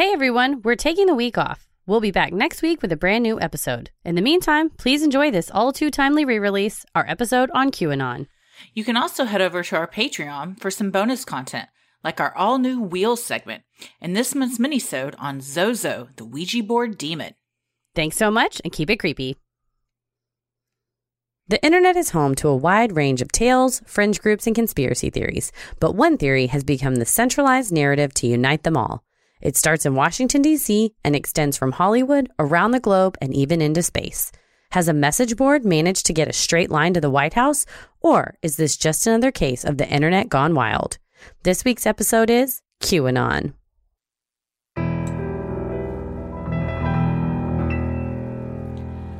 Hey everyone, we're taking the week off. We'll be back next week with a brand new episode. In the meantime, please enjoy this all too timely re release, our episode on QAnon. You can also head over to our Patreon for some bonus content, like our all new Wheels segment and this month's minisode on Zozo, the Ouija board demon. Thanks so much and keep it creepy. The internet is home to a wide range of tales, fringe groups, and conspiracy theories, but one theory has become the centralized narrative to unite them all. It starts in Washington, D.C., and extends from Hollywood, around the globe, and even into space. Has a message board managed to get a straight line to the White House, or is this just another case of the internet gone wild? This week's episode is QAnon.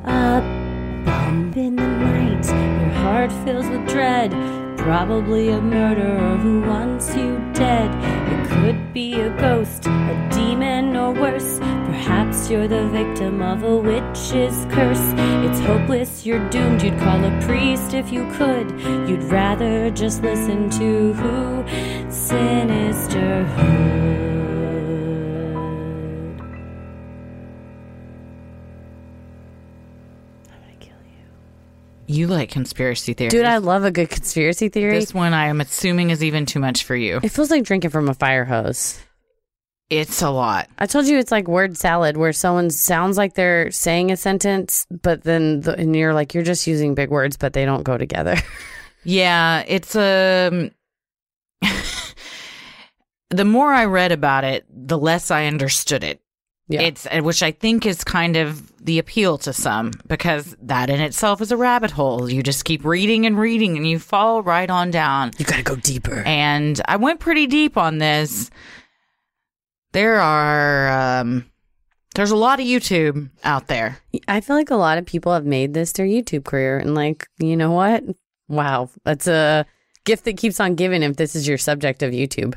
A bump in the night, your heart fills with dread. Probably a murderer who wants you dead. It could be a ghost, a demon, or worse. Perhaps you're the victim of a witch's curse. It's hopeless, you're doomed. You'd call a priest if you could. You'd rather just listen to who? Sinisterhood. You like conspiracy theories. Dude, I love a good conspiracy theory. This one I am assuming is even too much for you. it feels like drinking from a fire hose. It's a lot. I told you it's like word salad where someone sounds like they're saying a sentence, but then the, and you're like, you're just using big words, but they don't go together. Yeah, it's um the more I read about it, the less I understood it. Yeah. It's which I think is kind of the appeal to some because that in itself is a rabbit hole. You just keep reading and reading and you fall right on down. you got to go deeper. And I went pretty deep on this. There are um there's a lot of YouTube out there. I feel like a lot of people have made this their YouTube career. And like, you know what? Wow. That's a gift that keeps on giving if this is your subject of YouTube.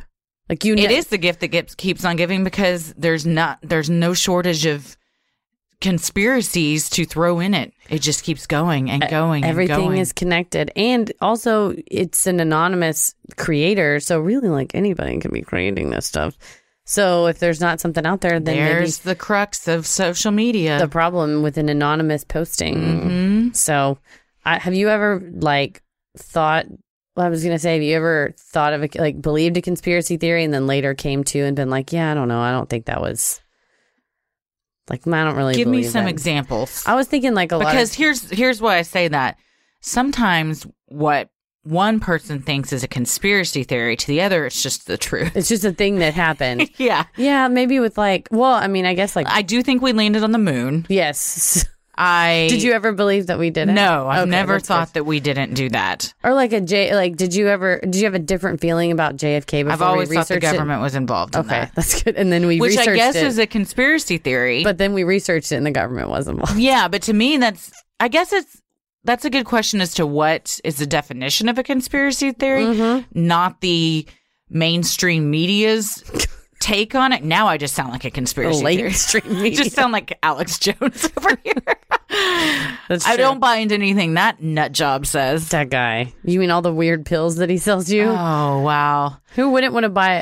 Like, you It ne- is the gift that gets, keeps on giving because there's not there's no shortage of conspiracies to throw in it. It just keeps going and going. and Everything going. is connected. And also, it's an anonymous creator. So, really, like anybody can be creating this stuff. So, if there's not something out there, then there's the crux of social media. the problem with an anonymous posting. Mhm. So, I, have you ever like thought? Well, I was gonna say, have you ever thought of a, like believed a conspiracy theory and then later came to and been like, yeah, I don't know, I don't think that was like I don't really Give me some that. examples. I was thinking like a lot because of, here's here's why I say that. Sometimes what one person thinks is a conspiracy theory to the other, it's just the truth. it's just a thing that happened. yeah. yeah, maybe with like, well, I mean, I guess like I do think we landed on the moon. yes. I Did you ever believe that we did it? No, I've Okay, never thought good. that we didn't do that. Or like a J, like did you ever? Did you have a different feeling about JFK before I've always thought the researched it? government was involved in Okay, that. that's good. And then we Which I guess it, is a conspiracy theory. but then we researched it and the government was involved. yeah, but to me that's I guess it's that's a good question as to what is the definition of a conspiracy theory, Mm-hmm. not the mainstream media's take on it. Now I just sound like a conspiracy. I media. just sound like Alex Jones over here. That's I true. don't buy into anything that nut job says. That guy. You mean all the weird pills that he sells you? Oh wow. Who wouldn't want to buy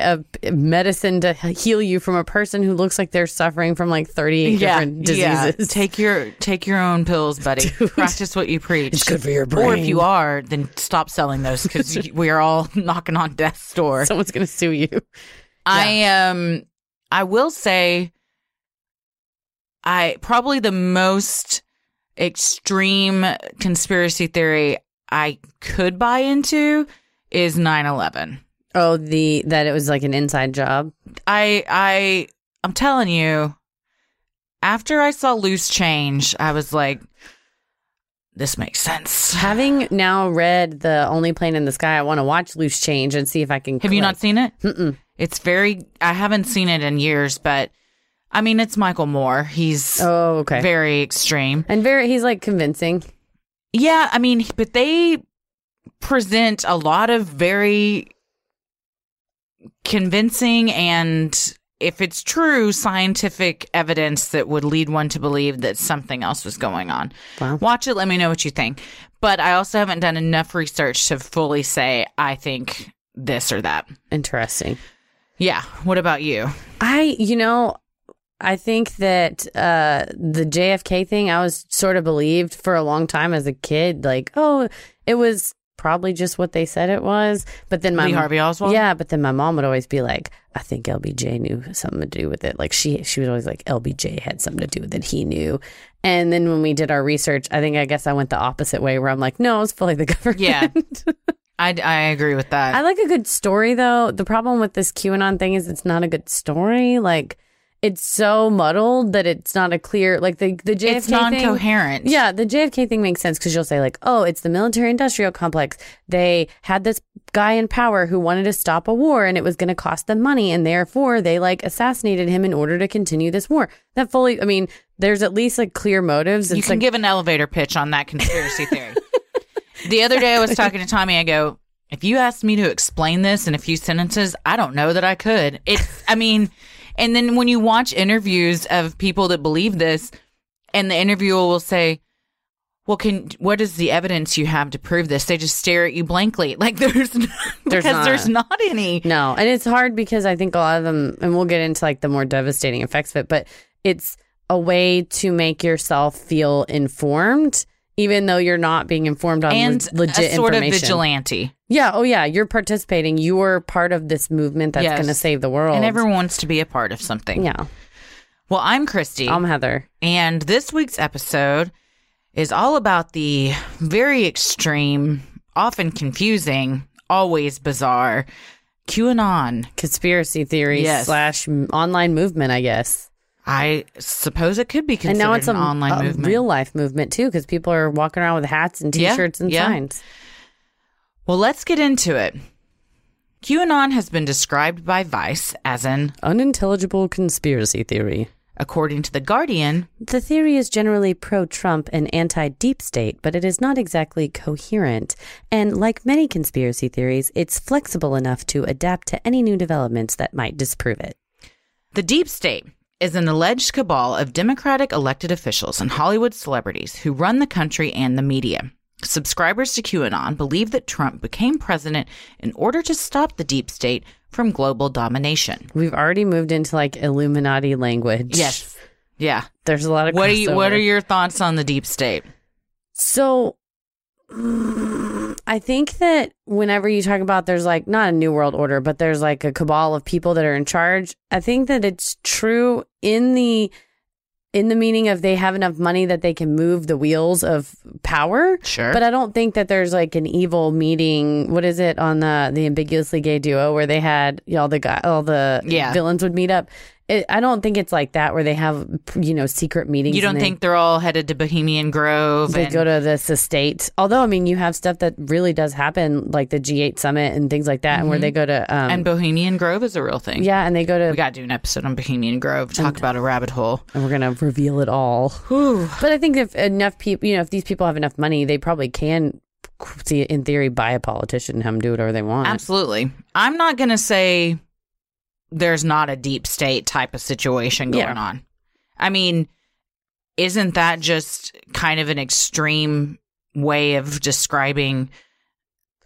a medicine to heal you from a person who looks like they're suffering from like 38 different diseases? Take your take your own pills, buddy. Practice what you preach. It's good for your brain. Or if you are, then stop selling those because we are all knocking on death's door. Someone's going to sue you. I um I will say I probably the most extreme conspiracy theory I could buy into is 9/11. Oh, the that it was like an inside job. I I I'm telling you after I saw Loose Change, I was like this makes sense. Having now read the Only Plane in the Sky, I want to watch Loose Change and see if I can. Have you not seen it? Mm-mm. It's very I haven't seen it in years, but I mean it's Michael Moore. He's Oh, okay. very extreme. and very, he's like convincing. Yeah, I mean, but they present a lot of very convincing and if it's true scientific evidence that would lead one to believe that something else was going on. Wow. Watch it, let me know what you think. But I also haven't done enough research to fully say I think this or that. Interesting. Yeah, what about you? I, you know, I think that uh, the JFK thing, I was sort of believed for a long time as a kid, like, oh, it was probably just what they said it was. But then my Lee Harvey Oswald? yeah, but then my mom would always be like, I think LBJ knew something to do with it. Like she, she was always like, LBJ had something to do with it. He knew. And then when we did our research, I think I guess I went the opposite way, where I'm like, no, it's fully the government. Yeah. I, I agree with that. I like a good story though. The problem with this QAnon thing is it's not a good story. Like it's so muddled that it's not a clear like the the JFK it's thing. non-coherent. Yeah, the JFK thing makes sense because you'll say like, oh, it's the military industrial complex. They had this guy in power who wanted to stop a war and it was going to cost them money and therefore they like assassinated him in order to continue this war. That fully, I mean, there's at least like clear motives. You can like, give an elevator pitch on that conspiracy theory. the other day I was talking to Tommy. I go, if you asked me to explain this in a few sentences, I don't know that I could. It's, I mean, and then when you watch interviews of people that believe this, and the interviewer will say, well, can what is the evidence you have to prove this? They just stare at you blankly, like there's, There's because not. there's not any. No, and it's hard because I think a lot of them, and we'll get into like the more devastating effects of it, but it's a way to make yourself feel informed, even though you're not being informed on And le- legit a sort of vigilante, Yeah. Oh, yeah. You're participating. You're part of this movement that's Yes. going to save the world. and everyone wants to be a part of something. Yeah. Well, I'm Christy. I'm Heather. And this week's episode is all about the very extreme, often confusing, always bizarre QAnon. Conspiracy theory Yes. slash m- online movement, I guess. I suppose it could be And considered now it's an a, online a movement. real life movement too, because people are walking around with hats and t-shirts and yeah. signs. well, let's get into it. QAnon has been described by Vice as an, Unintelligible conspiracy theory. according to The Guardian, The theory is generally pro Trump and anti deep state, but it is not exactly coherent. And like many conspiracy theories, it's flexible enough to adapt to any new developments that might disprove it. The deep state is an alleged cabal of Democratic elected officials and Hollywood celebrities who run the country and the media. Subscribers to QAnon believe that Trump became president in order to stop the deep state from global domination. We've already moved into like Illuminati language. Yes. Yeah. There's a lot of What are you what are your thoughts on the deep state? So I think that whenever you talk about there's like not a new world order, but there's like a cabal of people that are in charge, I think that it's true in the in the meaning of they have enough money that they can move the wheels of power. Sure. But I don't think that there's like an evil meeting. What is it on the the ambiguously gay duo where they had you know, all the guy all the Yeah. villains would meet up. It, I don't think it's like that where they have you know secret meetings. you don't they- think they're all headed to Bohemian Grove they and go to this estate. Although, I mean, you have stuff that really does happen, like the G8 summit and things like that, and where they go to, um, Mm-hmm. and Bohemian Grove is a real thing. yeah, and they go to, We got to do an episode on Bohemian Grove, talk about a rabbit hole. and we're gonna reveal it all. But I think if enough people, you know, if these people have enough money, they probably can, see, in theory, buy a politician and have them do whatever they want. Absolutely. I'm not going to say there's not a deep state type of situation going Yeah. on. I mean, isn't that just kind of an extreme way of describing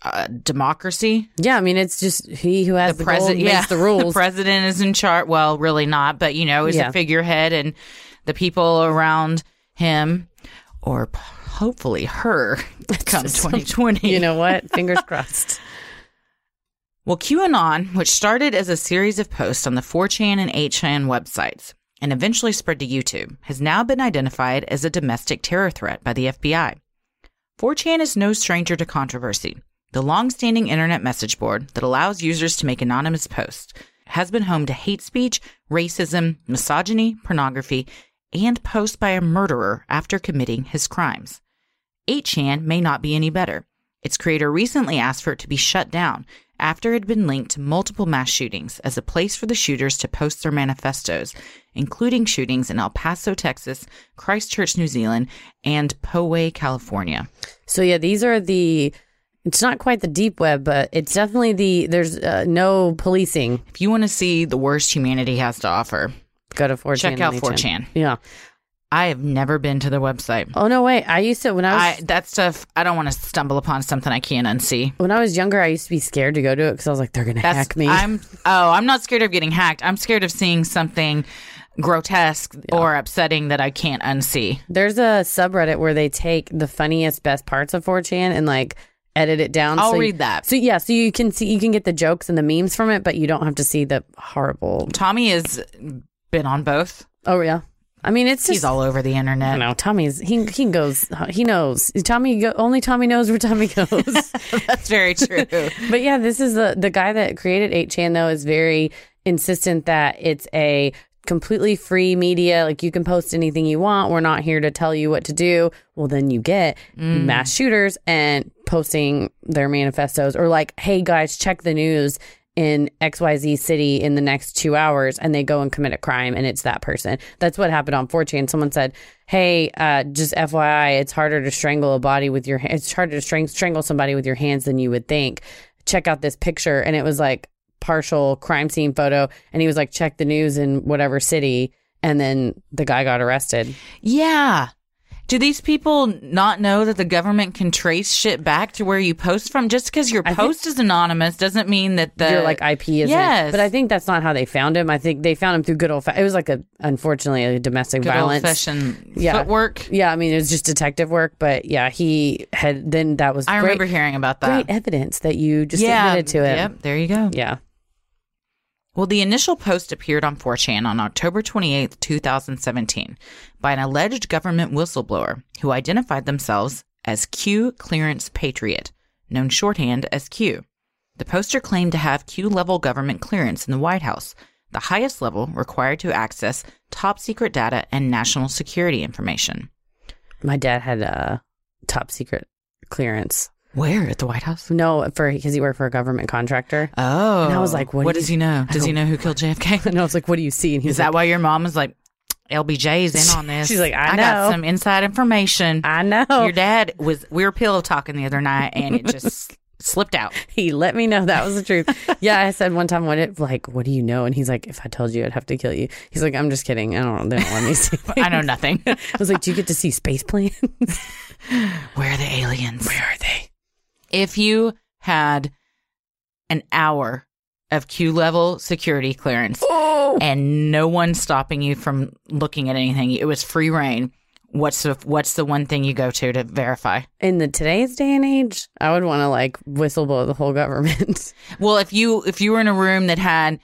uh, democracy? Yeah, I mean, it's just he who has the, gold president, makes the rules. The president is in charge. Well, really not, but you know, is Yeah. a figurehead, and the people around him, or hopefully her, come 2020. you know what? Fingers crossed. Well, QAnon, which started as a series of posts on the 4chan and 8chan websites and eventually spread to YouTube, has now been identified as a domestic terror threat by the FBI. 4chan is no stranger to controversy. The long-standing internet message board that allows users to make anonymous posts has been home to hate speech, racism, misogyny, pornography, and posts by a murderer after committing his crimes. 8chan may not be any better. Its creator recently asked for it to be shut down after it had been linked to multiple mass shootings as a place for the shooters to post their manifestos, including shootings in El Paso, Texas, Christchurch, New Zealand, and Poway, California. So yeah, these are the. It's not quite the deep web, but it's definitely the. There's uh, no policing. If you want to see the worst humanity has to offer, Go to 4chan. Check out and 4chan. Yeah. I have never been to the website. Oh no, wait. I used to when I was I that stuff I don't want to stumble upon something I can't unsee. when I was younger. I used to be scared to go to it because I was like, they're gonna That's hack me. I'm oh, I'm not scared of getting hacked. I'm scared of seeing something grotesque or upsetting that I can't unsee. There's a subreddit where they take the funniest, best parts of 4chan and like edit it down. I'll so read that. So yeah, so you can see you can get the jokes and the memes from it, but you don't have to see the horrible. Tommy has been on both. Oh yeah, I mean it's He's just. all over the I internet. know Tommy's he he goes he knows Tommy go, only Tommy knows where Tommy goes. That's very true. But yeah, this is the the guy that created 8chan though is very insistent that it's a completely free media. Like you can post anything you want. We're not here to tell you what to do. Well, then you get mm. mass shooters and posting their manifestos or like, hey guys, check the news in XYZ city in the next two hours and they go and commit a crime and it's that person. That's what happened on 4chan. Someone said, Hey, uh, just FYI, it's harder to strangle a body with your hands. It's harder to strang- strangle somebody with your hands than you would think. Check out this picture. And it was like partial crime scene photo. And he was like, check the news in whatever city. And then the guy got arrested. Yeah. Do these people not know that the government can trace shit back to where you post from? Just because your I post is anonymous doesn't mean that the your like IP isn't. yes. But I think that's not how they found him. I think they found him through good old. Fa- it was like a unfortunately a domestic good violence. Yeah. footwork. Yeah, I mean it was just detective work, but yeah, he had then that was I great, remember hearing about that. great evidence that you just yeah, admitted to it. Yep, there you go. Yeah. Well, the initial post appeared on 4chan on October 28th, 2017, by an alleged government whistleblower who identified themselves as Q Clearance Patriot, known shorthand as Q. The poster claimed to have Q level government clearance in the White House, the highest level required to access top secret data and national security information. My dad had a top secret clearance. Where at the White House? No, for because he worked for a government contractor. Oh, And I was like, what do does you- he know? Does he know who killed JFK? And I was like, "What do you see?" And he Is was that why your mom was like, LBJ is in on this? She's like, I got know. some inside information. "I know." Your dad was, we were pillow talking the other night and it just slipped out. he let me know that was the truth. yeah, I said one time, "What it like? What do you know?" And he's like, "If I told you, I'd have to kill you." He's like, "I'm just kidding. I don't. They don't let me see." I know nothing. I was like, "Do you get to see space planes? Where are the aliens? Where are they?" If you had an hour of Q level security clearance Oh, and no one stopping you from looking at anything, it was free reign. What's the what's the one thing you go to to verify? in the today's day and age, I would want to like whistleblow the whole government. Well, if you if you were in a room that had,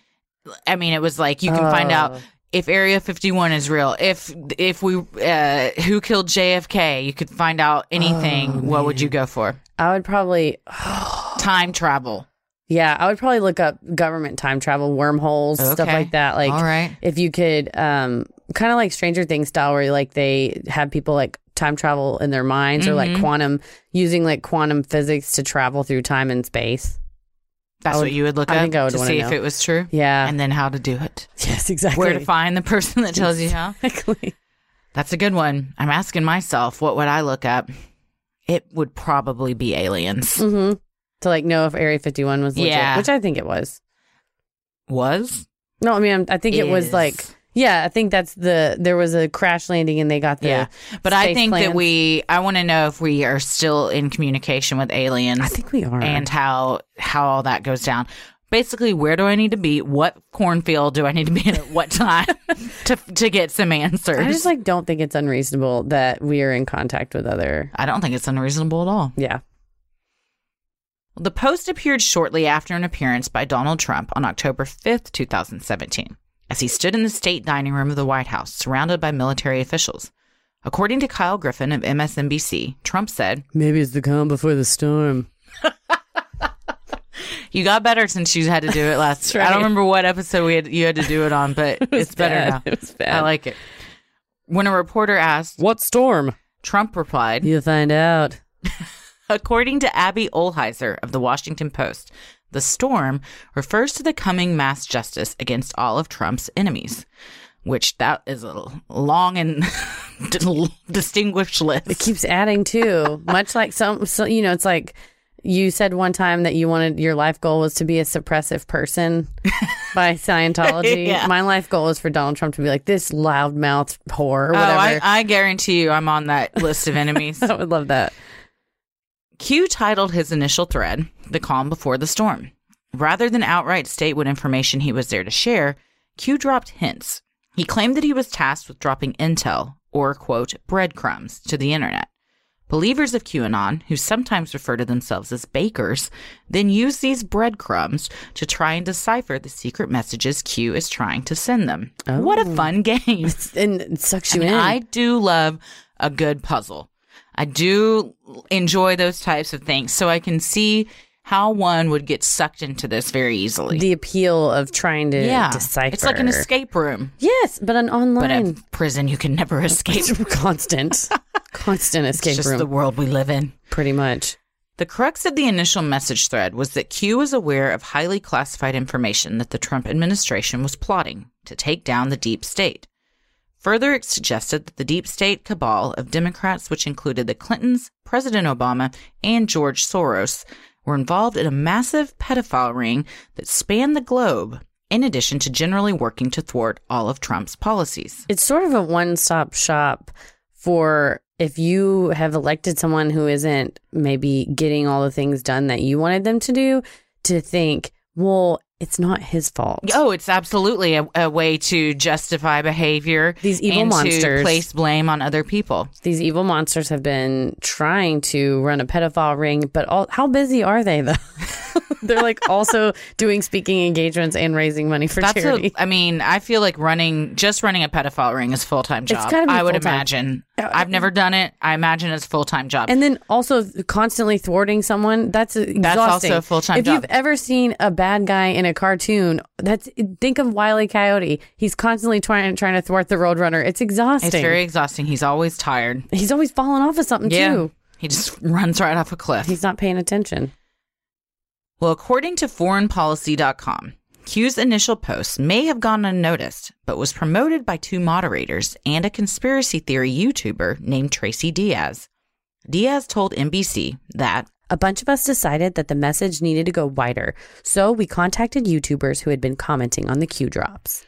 I mean, it was like you can find out Oh. if Area 51 is real. If if we uh, who killed JFK, you could find out anything. Oh, what would you go for? I would probably, Time travel. yeah, I would probably look up government time travel wormholes, stuff like that. Like, All right. if you could, um, kind of like Stranger Things style, where like they have people like time travel in their minds, or Mm-hmm. like quantum using like quantum physics to travel through time and space. That's would- what you would look I up think I would to see if it was true. Yeah. And then how to do it. yes, exactly. Where to find the person that tells you how. Exactly. That's a good one. I'm asking myself, what would I look up? It would probably be aliens. Mm-hmm. To like know if Area 51 was legit, Yeah. which I think it was. Was? No, I mean, I think it was like, yeah, I think that's the, there was a crash landing and they got the, Yeah. But I think that we I want to know if we are still in communication with aliens. I think we are. and how how all that goes down. Basically, where do I need to be? What cornfield do I need to be in at what time to to get some answers? I just like don't think it's unreasonable that we are in contact with other, I don't think it's unreasonable at all. yeah. The post appeared shortly after an appearance by Donald Trump on October 5th, 2017, as he stood in the state dining room of the White House surrounded by military officials. According to Kyle Griffin of MSNBC, Trump said, Maybe it's the calm before the storm. You got better since you had to do it last. right. I don't remember what episode we had you had to do it on, but it's better bad. now. It was bad. I like it. When a reporter asked, What storm? Trump replied, You'll find out. according to Abby Ohlheiser of the Washington Post, the storm refers to the coming mass justice against all of Trump's enemies, which that is a long and distinguished list. It keeps adding too. Much like some, so, you know, it's like you said one time that you wanted your life goal was to be a suppressive person by Scientology. Yeah. My life goal is for Donald Trump to be like this loudmouth whore or Oh. I, I guarantee you I'm on that list of enemies. I would love that. Q titled his initial thread, The Calm Before the Storm. Rather than outright state what information he was there to share, Q dropped hints. He claimed that he was tasked with dropping intel or, quote, breadcrumbs to the internet. Believers of QAnon, who sometimes refer to themselves as bakers, then use these breadcrumbs to try and decipher the secret messages Q is trying to send them. What a oh. fun game. And it sucks I you mean, in. I do love a good puzzle. I do enjoy those types of things. So I can see how one would get sucked into this very easily. the appeal of trying to yeah. decipher. It's like an escape room. Yes, but an But online a prison you can never escape. constant, constant escape It's just room. the world we live in. pretty much. The crux of the initial message thread was that Q was aware of highly classified information that the Trump administration was plotting to take down the deep state. Further, it suggested that the deep state cabal of Democrats, which included the Clintons, President Obama, and George Soros, were involved in a massive pedophile ring that spanned the globe, in addition to generally working to thwart all of Trump's policies. It's sort of a one-stop shop for if you have elected someone who isn't maybe getting all the things done that you wanted them to do, to think, well, it's not his fault. Oh, it's absolutely a, a way to justify behavior. These evil and monsters. to place blame on other people. These evil monsters have been trying to run a pedophile ring, but all, how busy are they though? They're like also doing speaking engagements and raising money for That's charity. I mean, I feel like running just running a pedophile ring is full time job. I would full-time. imagine. I've never done it. I imagine it's full time job. and then also constantly thwarting someone, that's exhausting. That's also a full-time If job. you've ever seen a bad guy in a cartoon, that's think of Wile E. Coyote. He's constantly trying trying to thwart the Roadrunner. It's exhausting. it's very exhausting. He's always tired. He's always falling off of something Yeah. too. He just runs right off a cliff. He's not paying attention. Well, according to foreignpolicy.com, Q's initial post may have gone unnoticed, but was promoted by two moderators and a conspiracy theory YouTuber named Tracy Diaz. Diaz told NBC that A bunch of us decided that the message needed to go wider, so we contacted YouTubers who had been commenting on the Q drops.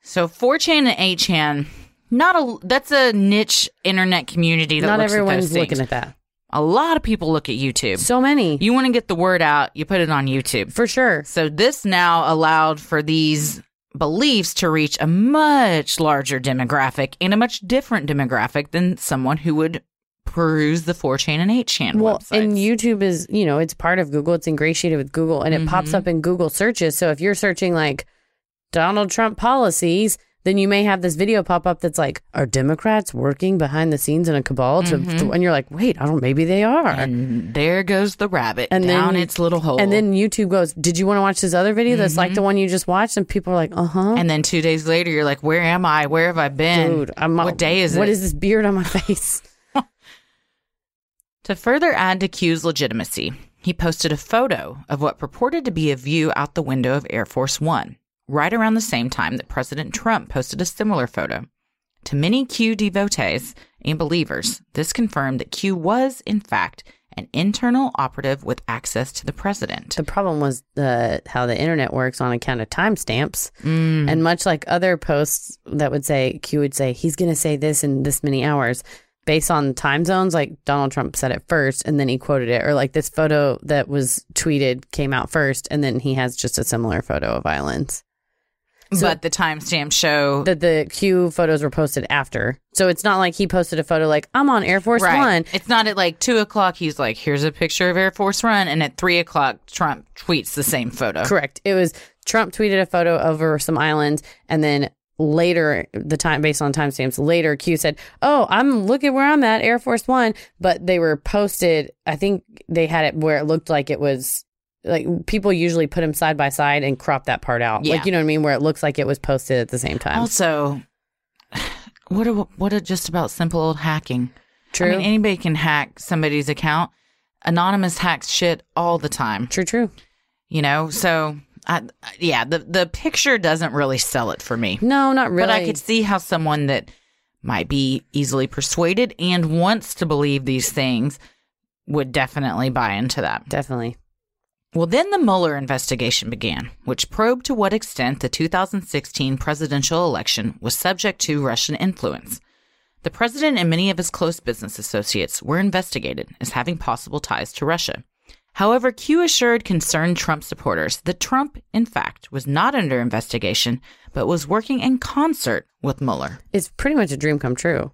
so 4chan and 8chan, not a that's a niche internet community that Not looks at everyone's those looking at that. A lot of people look at YouTube. So many, you want to get the word out, you put it on YouTube. for sure. So this now allowed for these beliefs to reach a much larger demographic and a much different demographic than someone who would peruse the 4chan and 8chan Well, websites. and YouTube is, you know, it's part of Google. It's ingratiated with Google and it pops Mhm. up in Google searches. So if you're searching like Donald Trump policies, then you may have this video pop up that's like, are Democrats working behind the scenes in a cabal? To, to- and you're like, wait, I don't, maybe they are. Mm-hmm. And there goes the rabbit And then- down its little hole. And then YouTube goes, Did you want to watch this other video that's like the one you just watched? And people are like, Uh huh. and then two days later, you're like, "Where am I? Where have I been? Dude, I'm what day is What it?" is this beard on my face? To further add to Q's legitimacy, he posted a photo of what purported to be a view out the window of Air Force One, right around the same time that President Trump posted a similar photo. To many Q devotees and believers, this confirmed that Q was, in fact, an internal operative with access to the president. The problem was the how the internet works on account of timestamps. Mm. And much like other posts that would say, Q would say, he's going to say this in this many hours based on time zones. Like Donald Trump said it first and then he quoted it. Or like this photo that was tweeted came out first and then he has just a similar photo of islands. So- but the timestamps show That the Q photos were posted after. So it's not like he posted a photo like, I'm on Air Force One. It's not at like two o'clock. He's like, "Here's a picture of Air Force One," and at three o'clock, Trump tweets the same photo. Correct. It was Trump tweeted a photo over some islands, and then later, the time based on timestamps, later Q said, "Oh, I'm look at where I'm at, Air Force One." But they were posted. I think they had it where it looked like it was like people usually put them side by side and crop that part out. Yeah. Like you know what I mean, where it looks like it was posted at the same time. Also, what a what a just about simple old hacking. true. I mean, anybody can hack somebody's account. Anonymous hacks shit all the time. true. True. You know, so I, yeah, the the picture doesn't really sell it for me. No, not really. But I could see how someone that might be easily persuaded and wants to believe these things would definitely buy into that. definitely. Well, then the Mueller investigation began, which probed to what extent the 2016 presidential election was subject to Russian influence. The president and many of his close business associates were investigated as having possible ties to Russia. However, Q assured concerned Trump supporters that Trump, in fact, was not under investigation, but was working in concert with Mueller. It's pretty much a dream come true.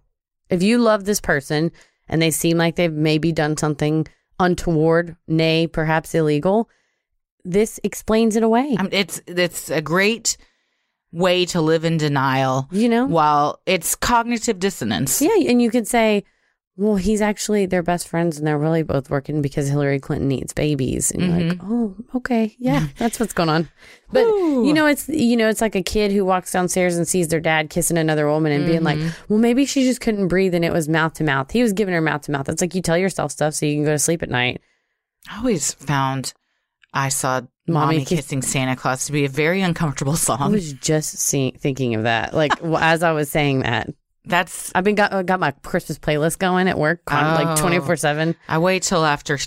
If you love this person and they seem like they've maybe done something untoward, nay, perhaps illegal, this explains it away. Um, it's it's a great way to live in denial, you know? while it's cognitive dissonance. Yeah, and you could say, well, he's actually they're best friends and they're really both working because Hillary Clinton needs babies. And you're like, mm-hmm. oh, okay, yeah, that's what's going on. But you know, it's you know, it's like a kid who walks downstairs and sees their dad kissing another woman and being like, mm-hmm. well, maybe she just couldn't breathe and it was mouth to mouth. He was giving her mouth to mouth. It's like you tell yourself stuff so you can go to sleep at night. I always found I saw Mommy Mommy, Kiss- Kissing Santa Claus to be a very uncomfortable song. I was just seeing, thinking of that, like as I was saying that. That's I've been got I got my Christmas playlist going at work, like Oh. twenty four seven. I wait till after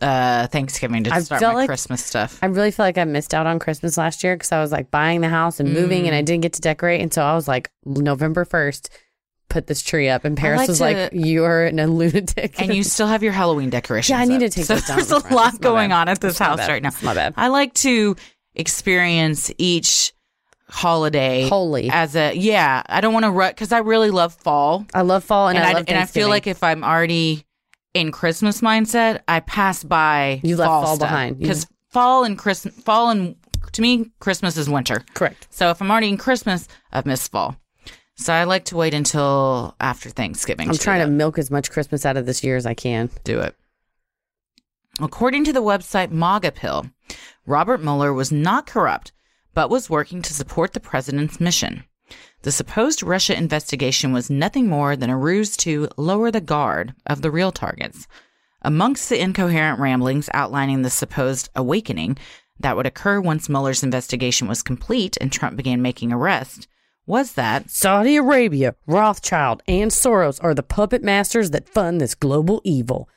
uh, Thanksgiving to I start my like- Christmas stuff. I really feel like I missed out on Christmas last year because I was like buying the house and moving, Mm. and I didn't get to decorate. And so I was like, November first, put this tree up. And Paris like was to- like, "You're a lunatic." and you still have your Halloween decorations. Yeah, I need up. to take so those down There's a lot my going bad. on at this house bad. right now. It's my bad. I like to experience each holiday Holy. as a yeah. I don't want to rut because I really love fall, I love fall and, and, I, I, love and I feel like if I'm already in Christmas mindset, I pass by You left fall, fall behind. Because fall and Christmas, fall and to me, Christmas is winter. correct. So if I'm already in Christmas, I've missed fall. So I like to wait until after Thanksgiving. I'm do trying to milk as much Christmas out of this year as I can. do it. According to the website MAGA Pill, Robert Mueller was not corrupt, but was working to support the president's mission. The supposed Russia investigation was nothing more than a ruse to lower the guard of the real targets. Amongst the incoherent ramblings outlining the supposed awakening that would occur once Mueller's investigation was complete and Trump began making arrests, was that Saudi Arabia, Rothschild, and Soros are the puppet masters that fund this global evil.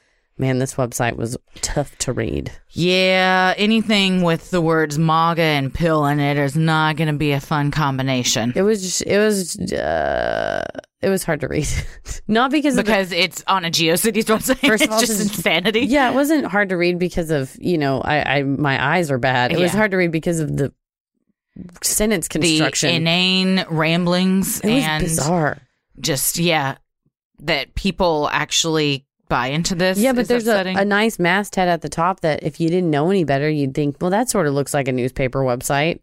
Man, this website was tough to read. Yeah, anything with the words MAGA and pill in it is not going to be a fun combination. It was just, it was uh, it was hard to read. Not because of the, Because it's on a GeoCities website. First of it's all, just this insanity. yeah, it wasn't hard to read because of you know I, I my eyes are bad. It was hard to read because of the sentence construction, The inane ramblings it was and bizarre. just, yeah, that people actually buy into this. Yeah, but there's a, a nice masthead at the top that if you didn't know any better, you'd think, well, that sort of looks like a newspaper website.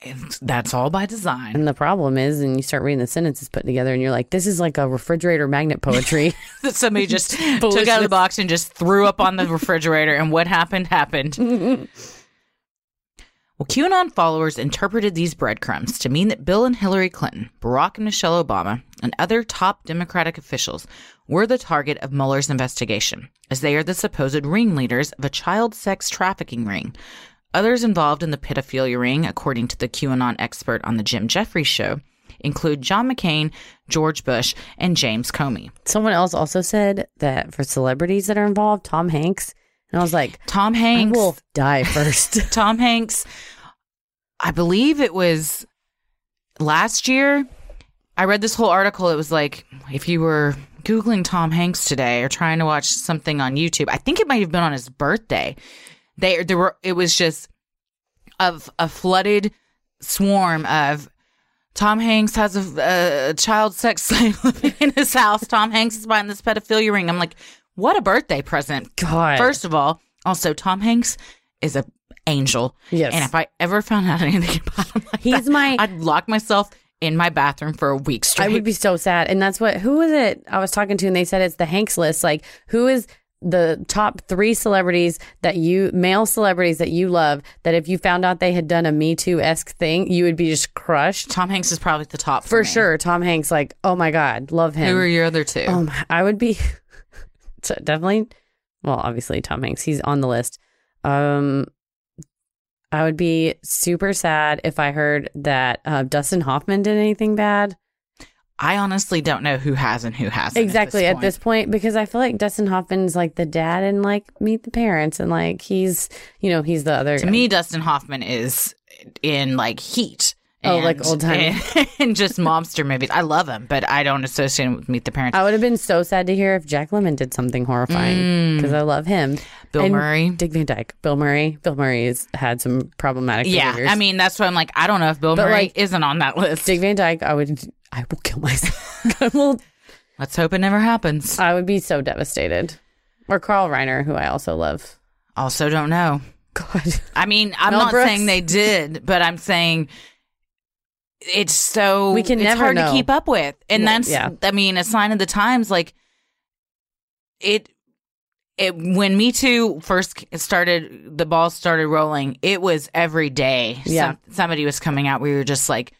It's- that's all by design. And the problem is, and you start reading the sentences put together, and you're like, this is like a refrigerator magnet poetry. that somebody just took out of the box and just threw up on the refrigerator, and what happened happened. well, QAnon followers interpreted these breadcrumbs to mean that Bill and Hillary Clinton, Barack and Michelle Obama, and other top Democratic officials were the target of Mueller's investigation, as they are the supposed ringleaders of a child sex trafficking ring. Others involved in the pedophilia ring, according to the QAnon expert on the Jim Jefferies show, include John McCain, George Bush, and James Comey. Someone else also said that for celebrities that are involved, Tom Hanks. And I was like, Tom Hanks. will die first. Tom Hanks, I believe it was last year. I read this whole article. It was like if you were Googling Tom Hanks today or trying to watch something on YouTube, I think it might have been on his birthday. They there were it was just of a flooded swarm of Tom Hanks has a, a child sex slave living in his house. Tom Hanks is buying this pedophilia ring. I'm like, what a birthday present. God. First of all, also Tom Hanks is a angel. Yes. And if I ever found out anything about him like He's that, my- I'd lock myself in my bathroom for a week straight. I would be so sad. And that's what, who was it I was talking to? And they said it's the Hanks list. Like, who is the top three celebrities that you, male celebrities that you love, that if you found out they had done a Me Too esque thing, you would be just crushed? Tom Hanks is probably the top For me. sure. Tom Hanks, like, oh my God, love him. Who are your other two? Um, I would be definitely. Well, obviously Tom Hanks. He's on the list. Um, I would be super sad if I heard that uh, Dustin Hoffman did anything bad. I honestly don't know who has and who hasn't. exactly at at this point because I feel like Dustin Hoffman's like the dad and like Meet the Parents and like he's you know he's the other To me, Dustin Hoffman is in like heat Oh, like old-timey. and, and just mobster movies. I love him, but I don't associate him with Meet the Parents. I would have been so sad to hear if Jack Lemmon did something horrifying because I love him. Mm. Bill And Murray. Dick Van Dyke, Bill Murray. Bill Murray has had some problematic yeah, behaviors. I mean that's why I'm like I don't know if Bill But, Murray like, isn't on that list. Dick Van Dyke, I would, I will kill myself. I will. Let's hope it never happens. I would be so devastated. Or Carl Reiner, who I also love. Also, don't know. God, I mean, I'm Mel not Brooks. saying they did, but I'm saying it's so We can it's never hard know. to keep up with, and Well, that's yeah. I mean a sign of the times. Like it, it when Me Too first started, the ball started rolling. It was every day. Yeah. Some- somebody was coming out. We were just like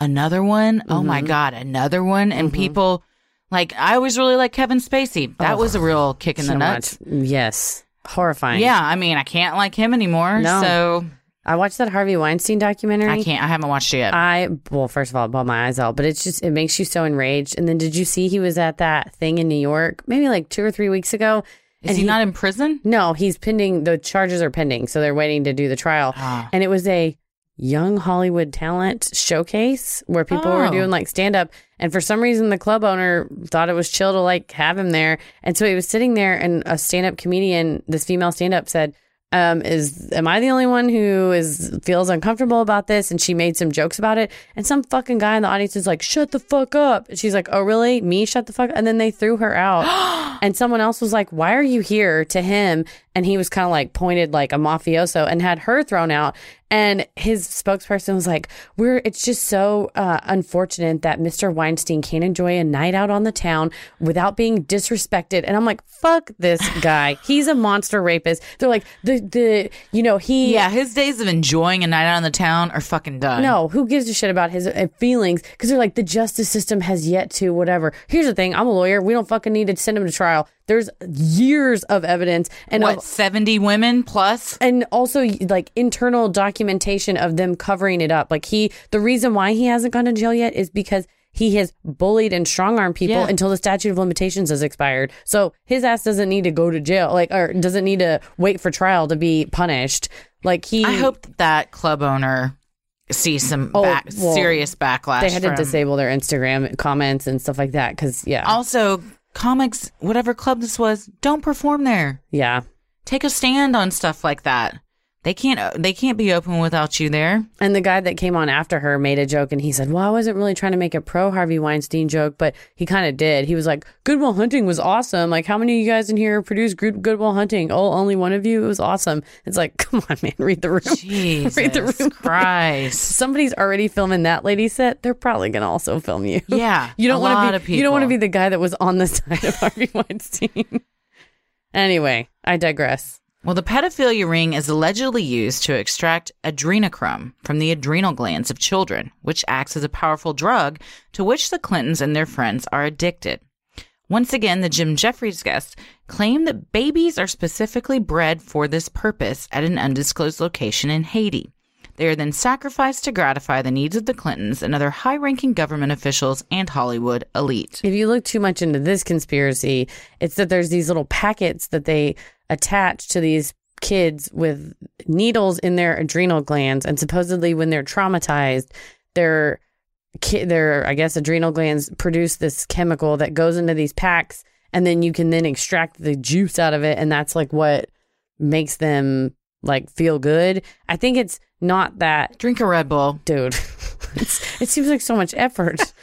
another one. Oh my Mhm. god, another one, and Mhm. people. Like I always really like Kevin Spacey. That Oh, was a real kick in so the nuts. much. Yes, horrifying. Yeah, I mean, I can't like him anymore. No. So I watched that Harvey Weinstein documentary. I can't. I haven't watched it yet. I well, first of all, it bawled my eyes out, but it's just it makes you so enraged. And then did you see he was at that thing in New York, maybe like two or three weeks ago? Is and he, not in prison? No, he's pending. The charges are pending, so they're waiting to do the trial. Ah. And it was a young Hollywood talent showcase where people were Oh. doing like stand up. And for some reason, the club owner thought it was chill to like have him there. And so he was sitting there, and a stand up comedian, this female stand up, said, um, is am I the only one who is feels uncomfortable about this? And she made some jokes about it. And some fucking guy in the audience is like, "Shut the fuck up!" And she's like, "Oh really? Me? Shut the fuck!" And then they threw her out. and someone else was like, "Why are you here?" To him, and he was kind of like pointed like a mafioso and had her thrown out. And his spokesperson was like, "We're it's just so uh, unfortunate that Mr. Weinstein can't enjoy a night out on the town without being disrespected." And I'm like, "Fuck this guy! He's a monster rapist." They're like, "The the you know he Yeah, his days of enjoying a night out on the town are fucking done. no, who gives a shit about his uh, feelings? Because they're like, the justice system has yet to whatever. Here's the thing I'm a lawyer. We don't fucking need to send him to trial. There's years of evidence and what of- seventy women plus? and also like internal documentation of them covering it up. Like he, the reason why he hasn't gone to jail yet is because he has bullied and strong armed people Yeah. until the statute of limitations has expired. So his ass doesn't need to go to jail, like, or doesn't need to wait for trial to be punished. Like he, I hope that, club owner sees some Oh, back, well, serious backlash. they had to disable their Instagram comments and stuff like that. Because yeah, Also, comics, whatever club this was, don't perform there. yeah. Take a stand on stuff like that. They can't. Uh, they can't be open without you there. And the guy that came on after her made a joke and he said, Well, I wasn't really trying to make a pro Harvey Weinstein joke, but he kind of did. He was like, Good Will Hunting was awesome. Like, how many of you guys in here produced Good- Goodwill Hunting? Oh, only one of you? It was awesome. It's like, come on, man, read the room. Jesus read the room. Christ. Somebody's already filming that lady set. They're probably going to also film you. Yeah, You don't want to be. You don't want to be the guy that was on the side of Harvey Weinstein. anyway, I digress. Well, the pedophilia ring is allegedly used to extract adrenochrome from the adrenal glands of children, which acts as a powerful drug to which the Clintons and their friends are addicted. Once again, the Jim Jefferies guests claim that babies are specifically bred for this purpose at an undisclosed location in Haiti. They are then sacrificed to gratify the needs of the Clintons and other high ranking government officials and Hollywood elite. if you look too much into this conspiracy, it's that there's these little packets that they attach to these kids with needles in their adrenal glands, and supposedly when they're traumatized, their their I guess adrenal glands produce this chemical that goes into these packs, and then you can then extract the juice out of it, and that's like what makes them like feel good. I think it's not that, Drink a Red Bull. dude. it's, it seems like so much effort.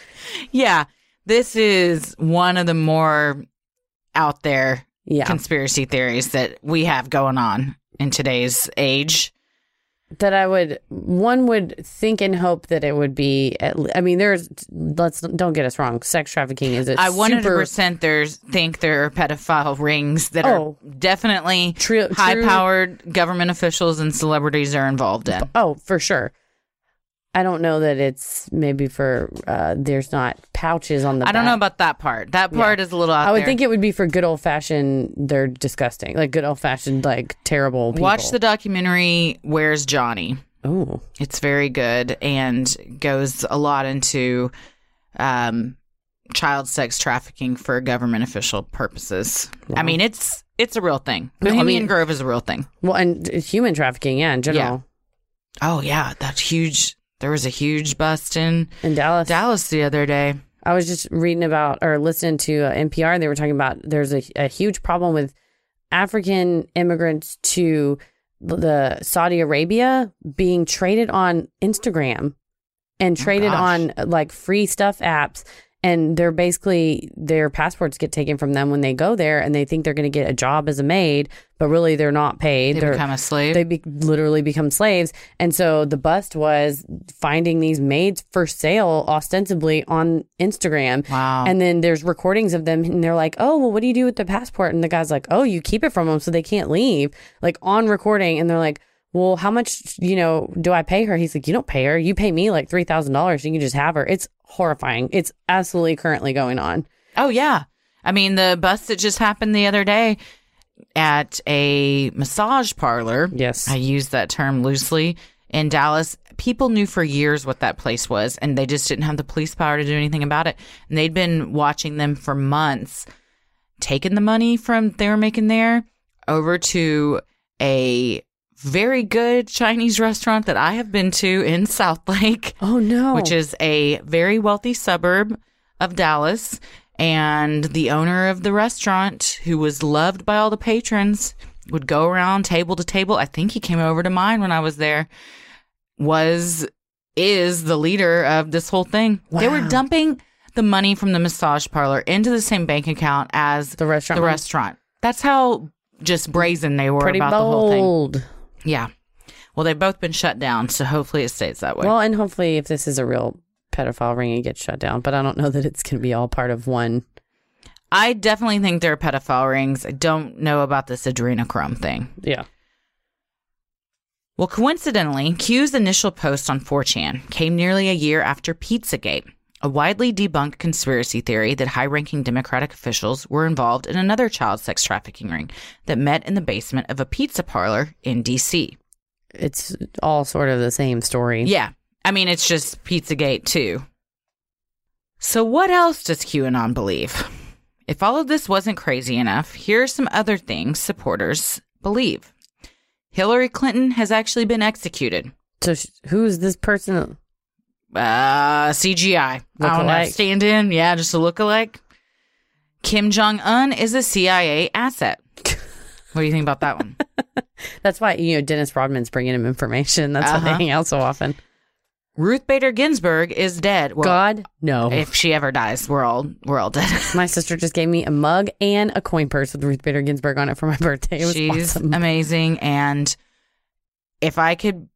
Yeah, this is one of the more out there Yeah. conspiracy theories that we have going on in today's age. that I would one would think and hope that it would be at I mean there's let's don't get us wrong sex trafficking is a I 100% super there's think there are pedophile rings that Oh. are definitely true. high powered government officials and celebrities are involved in. oh for sure I don't know that it's maybe for uh there's not pouches on the I don't know about that part. That part is a little I would there. think it would be for good old fashioned they're disgusting like good old fashioned like terrible people. Watch the documentary Where's Johnny? oh It's very good and goes a lot into um, child sex trafficking for government official purposes. I mean, it's it's a real thing. No, I mean- Grove is a real thing. well and human trafficking yeah in general Oh yeah, that's huge. There was a huge bust in In Dallas. Dallas the other day. I was just reading about or listening to uh, NPR. They were talking about there's a, a huge problem with African immigrants to the Saudi Arabia being traded on Instagram and traded gosh. on like free stuff apps. And they're basically their passports get taken from them when they go there, and they think they're going to get a job as a maid, but really they're not paid. They they're, become a slave. they be- literally become slaves. And so the bust was finding these maids for sale ostensibly on Instagram. wow. And then there's recordings of them, and they're like, "Oh, well, what do you do with the passport?" And the guy's like, "Oh, you keep it from them so they can't leave." Like on recording, and they're like, "Well, how much, you know, do I pay her?" He's like, "You don't pay her. You pay me like three thousand dollars. You can just have her." It's horrifying. It's absolutely currently going on. Oh yeah. I mean the bust that just happened the other day at a massage parlor. Yes. I use that term loosely in Dallas. People knew for years what that place was and they just didn't have the police power to do anything about it. And they'd been watching them for months, taking the money from they were making there over to a very good Chinese restaurant that I have been to in Southlake Oh no. which is a very wealthy suburb of Dallas. And the owner of the restaurant, who was loved by all the patrons, would go around table to table. I think he came over to mine when I was there. Was is the leader of this whole thing. They were dumping the money from the massage parlor into the same bank account as the restaurant. the restaurant. That's how just brazen they were Pretty about the whole thing. Yeah. Well, they've both been shut down, so hopefully it stays that way. Well, and hopefully, if this is a real pedophile ring, it gets shut down. But I don't know that it's going to be all part of one. I definitely think they're pedophile rings. I don't know about this adrenochrome thing. Yeah. Well, coincidentally, Q's initial post on 4chan came nearly a year after Pizzagate, a widely debunked conspiracy theory that high ranking Democratic officials were involved in another child sex trafficking ring that met in the basement of a pizza parlor in D.C. It's all sort of the same story. Yeah. I mean, it's just Pizzagate, too. So, what else does QAnon believe? If all of this wasn't crazy enough, here are some other things supporters believe. Hillary Clinton has actually been executed. So sh- who's this person? Uh, CGI. I don't know. Stand in. Yeah, just a lookalike. Kim Jong Un is a CIA asset. What do you think about that one? That's why you know Dennis Rodman's bringing him information. That's why Uh-huh. they hang out so often. Ruth Bader Ginsburg is dead. Well, God, no. if she ever dies, we're all we're all dead. My sister just gave me a mug and a coin purse with Ruth Bader Ginsburg on it for my birthday. It was She's awesome. amazing. And if I could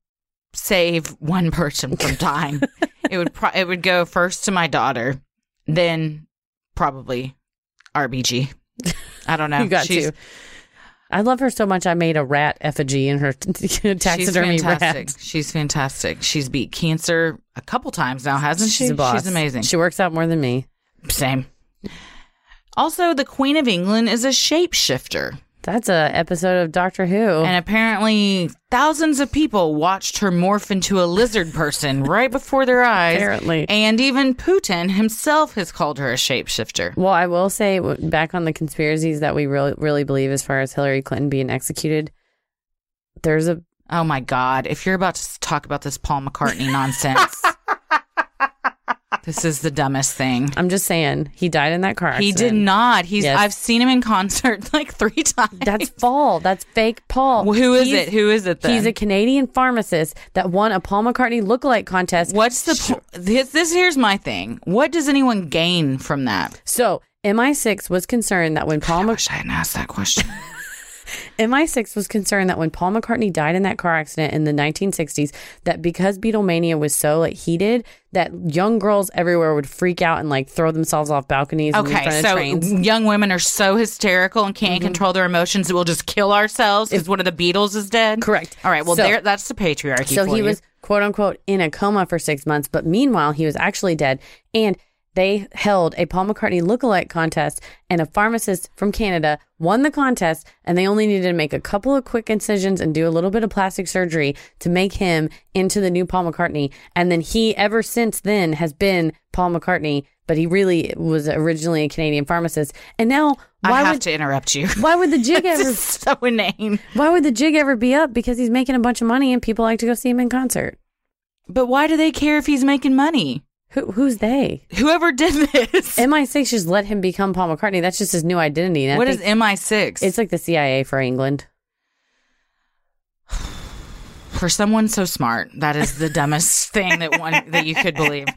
save one person from dying, it would pro- it would go first to my daughter, then probably RBG. I don't know. you got She's- to. I love her so much. I made a rat effigy in her taxidermy She's fantastic. rat. She's fantastic. She's beat cancer a couple times now, hasn't she? She's boss. She's amazing. She works out more than me. Same. Also, the Queen of England is a shapeshifter. That's a episode of Doctor Who. And apparently, thousands of people watched her morph into a lizard person right before their eyes. Apparently. And even Putin himself has called her a shapeshifter. Well, I will say back on the conspiracies that we really really believe as far as Hillary Clinton being executed. There's a Oh my God. If you're about to talk about this Paul McCartney nonsense, this is the dumbest thing. I'm just saying he died in that car He did not. He's. Yes. I've seen him in concert like three times. That's Paul. That's fake Paul. Well, who is He's- it? Who is it? Then? He's a Canadian pharmacist that won a Paul McCartney lookalike contest. What's the po- this? This here's my thing. What does anyone gain from that? So MI6 was concerned that when Paul I Mc- wish I hadn't asked that question. MI6 was concerned that when Paul McCartney died in that car accident in the 1960s, that because Beatlemania was so like heated, that young girls everywhere would freak out and like throw themselves off balconies Okay, front of so. Mm-hmm. young women are so hysterical and can't control their emotions that we'll just kill ourselves because one of the Beatles is dead. Correct. All right. Well, So- there. That's the patriarchy. So he you. was quote unquote in a coma for six months, but meanwhile he was actually dead. And they held a Paul McCartney lookalike contest, and a pharmacist from Canada won the contest. And they only needed to make a couple of quick incisions and do a little bit of plastic surgery to make him into the new Paul McCartney. And then he, ever since then, has been Paul McCartney. But he really was originally a Canadian pharmacist. And now, I why have would to interrupt you. why would the jig ever so inane. why would the jig ever be up? Because he's making a bunch of money and people like to go see him in concert. But why do they care if he's making money? Who, who's they? Whoever did this. MI6 just let him become Paul McCartney. That's just his new identity. And I what is think MI6? It's like the CIA for England. for someone so smart, that is the dumbest thing that one that you could believe.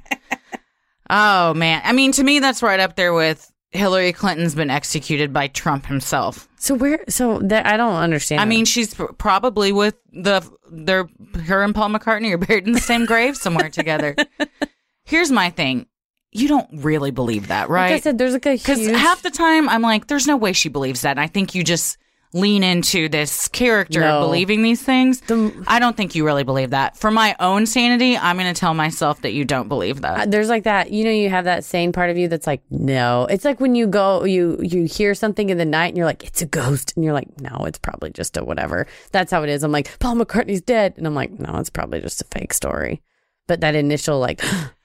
Oh man, I mean, to me, that's right up there with Hillary Clinton's been executed by Trump himself. So where? So that I don't understand. I mean, she's pr- probably with the they're her and Paul McCartney are buried in the same grave somewhere together. Here's my thing: you don't really believe that, right? like I said, there's like a Because huge. half the time I'm like, there's no way she believes that. And I think you just lean into this character No. of believing these things. The- I don't think you really believe that. For my own sanity, I'm going to tell myself that you don't believe that. Uh, there's like that you know you have that sane part of you that's like no it's like when you go you you hear something in the night and you're like it's a ghost and you're like no it's probably just a whatever that's how it is i'm like paul mccartney's dead and i'm like no it's probably just a fake story but that initial like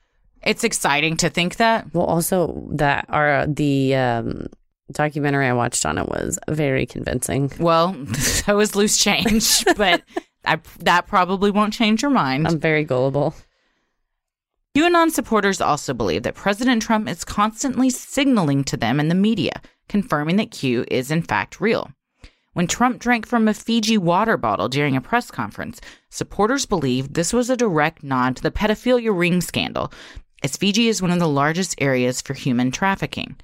it's exciting to think that. well also that our the um documentary i watched on it was very convincing Well, so is loose change, but I, that probably won't change your mind. i'm very gullible QAnon supporters also believe that President Trump is constantly signaling to them in the media, confirming that Q is in fact real. When Trump drank from a Fiji water bottle during a press conference, supporters believed this was a direct nod to the pedophilia ring scandal, as Fiji is one of the largest areas for human trafficking.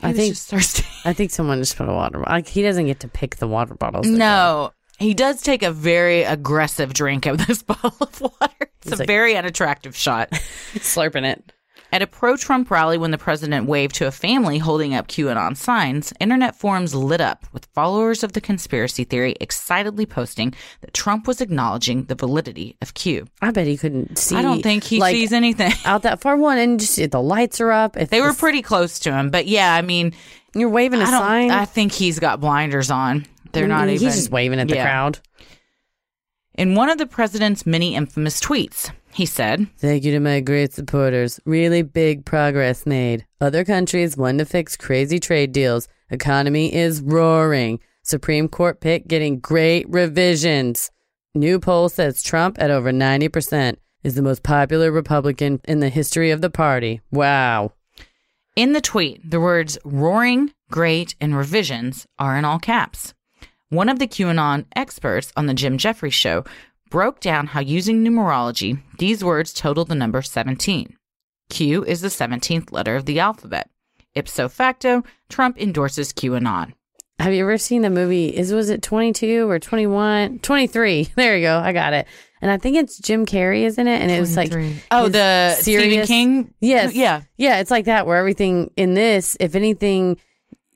He I think- thirsty. i think someone just put a water bottle. like he doesn't get to pick the water bottles No, he does take a very aggressive drink of this bottle of water. It's He's a like- very unattractive shot. slurping it At a pro Trump rally, when the president waved to a family holding up QAnon signs, internet forums lit up with followers of the conspiracy theory excitedly posting that Trump was acknowledging the validity of Q. i bet he couldn't see I don't think he like, sees anything. out that far one and just the lights are up if They were pretty close to him, but yeah, I mean, You're waving a I sign. I think he's got blinders on. They're not He's even. just waving at the yeah. crowd. In one of the president's many infamous tweets, he said, Thank you to my great supporters. Really big progress made. Other countries want to fix crazy trade deals. Economy is roaring. Supreme Court pick getting great revisions. New poll says Trump at over 90% is the most popular Republican in the history of the party. Wow. In the tweet, the words roaring, great, and revisions are in all caps. One of the QAnon experts on the Jim Jefferies show broke down how using numerology, these words total the number 17. Q is the 17th letter of the alphabet. Ipso facto, Trump endorses QAnon. Have you ever seen the movie? Is was it 22 or 21? 23. There you go. I got it. And I think it's Jim Carrey isn't it and it was like Oh, the Stephen King? Yes. Yeah. Yeah, it's like that where everything in this, if anything,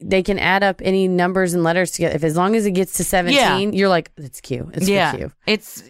they can add up any numbers and letters together. If as long as it gets to 17, Yeah. you're like, it's Q. It's yeah. Q. It's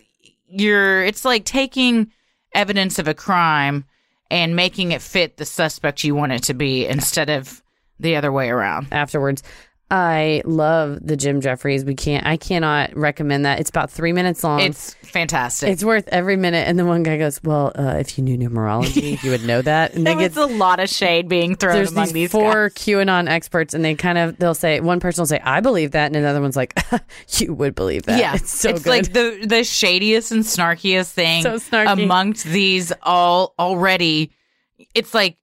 you're it's like taking evidence of a crime and making it fit the suspect you want it to be instead of the other way around. Afterwards, I love the Jim Jefferies. We can't, I cannot recommend that. It's about three minutes long. It's fantastic. it's worth every minute. And the one guy goes, Well, uh, if you knew numerology, you would know that. And they a lot of shade being thrown there's among these, these four guys. QAnon experts, and they kind of they'll say one person will say, "I believe that," and another one's like, "You would believe that." Yeah, it's so good. like the the shadiest and snarkiest thing So amongst these all already. It's like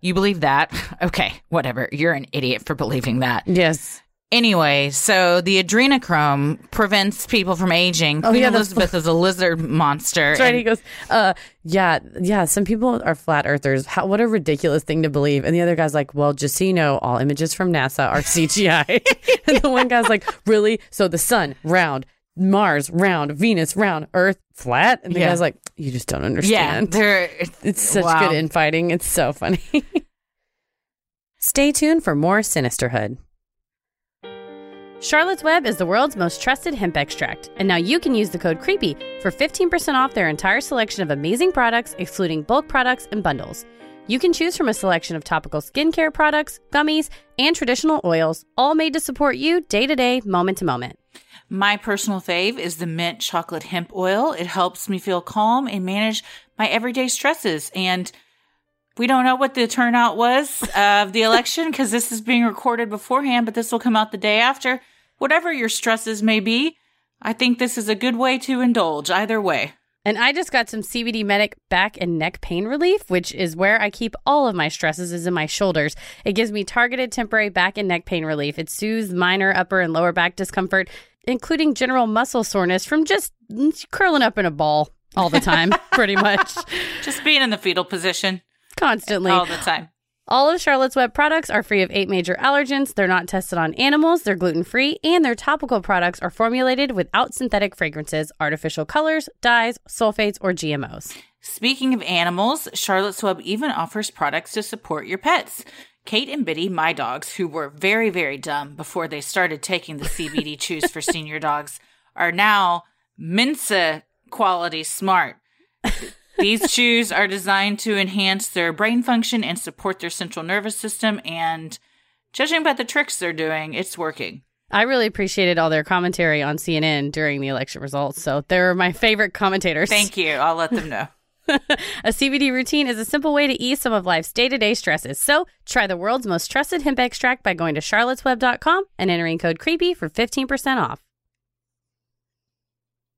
you believe that, okay, whatever. You're an idiot for believing that. yes, Anyway, so the adrenochrome prevents people from aging. Oh, Queen yeah, Elizabeth is a lizard monster. that's right. and- He goes, "Uh, yeah, yeah." Some people are flat earthers. How, what a ridiculous thing to believe. And the other guy's like, "Well, just so you know, all images from NASA are CGI." and the one guy's like, "Really? So the sun round." Mars round, Venus round, Earth flat, and the Yeah. guy's like, "You just don't yeah, understand." they're It's such wow. good infighting. It's so funny. Stay tuned for more Sinisterhood. Charlotte's Web is the world's most trusted hemp extract, and now you can use the code CREEPY for 15% off their entire selection of amazing products, excluding bulk products and bundles. You can choose from a selection of topical skincare products, gummies, and traditional oils, all made to support you day to day, moment to moment. My personal fave is the mint chocolate hemp oil. It helps me feel calm and manage my everyday stresses. And we don't know what the turnout was of the election because this is being recorded beforehand, but this will come out the day after. Whatever your stresses may be, I think this is a good way to indulge either way. And I just got some CBD Medic back and neck pain relief, which is where I keep all of my stresses is in my shoulders. It gives me targeted temporary back and neck pain relief. It soothes minor upper and lower back discomfort, including general muscle soreness from just curling up in a ball all the time, pretty much. Just being in the fetal position Constantly. all the time. All of Charlotte's Web products are free of eight major allergens. They're not tested on animals, they're gluten free, and their topical products are formulated without synthetic fragrances, artificial colors, dyes, sulfates, or GMOs. Speaking of animals, Charlotte's Web even offers products to support your pets. Kate and Biddy, my dogs, who were very, very dumb before they started taking the CBD chews for senior dogs, are now Mensa quality smart. These chews are designed to enhance their brain function and support their central nervous system. And judging by the tricks they're doing, it's working. I really appreciated all their commentary on CNN during the election results. So they're my favorite commentators. Thank you. I'll let them know. A CBD routine is a simple way to ease some of life's day to day stresses. So try the world's most trusted hemp extract by going to charlottesweb.com and entering code CREEPY for 15% off.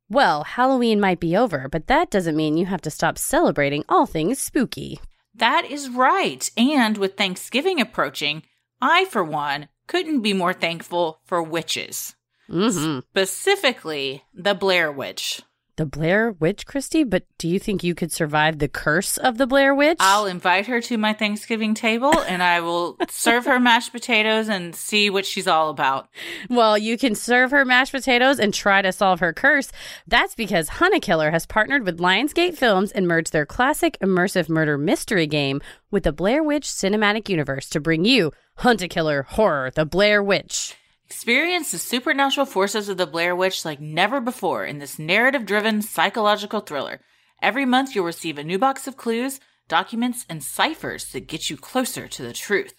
Well, Halloween might be over, but that doesn't mean you have to stop celebrating all things spooky. That is right. And with Thanksgiving approaching, I, for one, couldn't be more thankful for witches. Mm-hmm. Specifically, the Blair Witch. The Blair Witch, Christy? But do you think you could survive the curse of the Blair Witch? I'll invite her to my Thanksgiving table and I will serve her mashed potatoes and see what she's all about. Well, you can serve her mashed potatoes and try to solve her curse. That's because Hunt a Killer has partnered with Lionsgate Films and merged their classic immersive murder mystery game with the Blair Witch cinematic universe to bring you Hunt a Killer Horror, the Blair Witch. Experience the supernatural forces of the Blair Witch like never before in this narrative driven psychological thriller. Every month, you'll receive a new box of clues, documents, and ciphers that get you closer to the truth.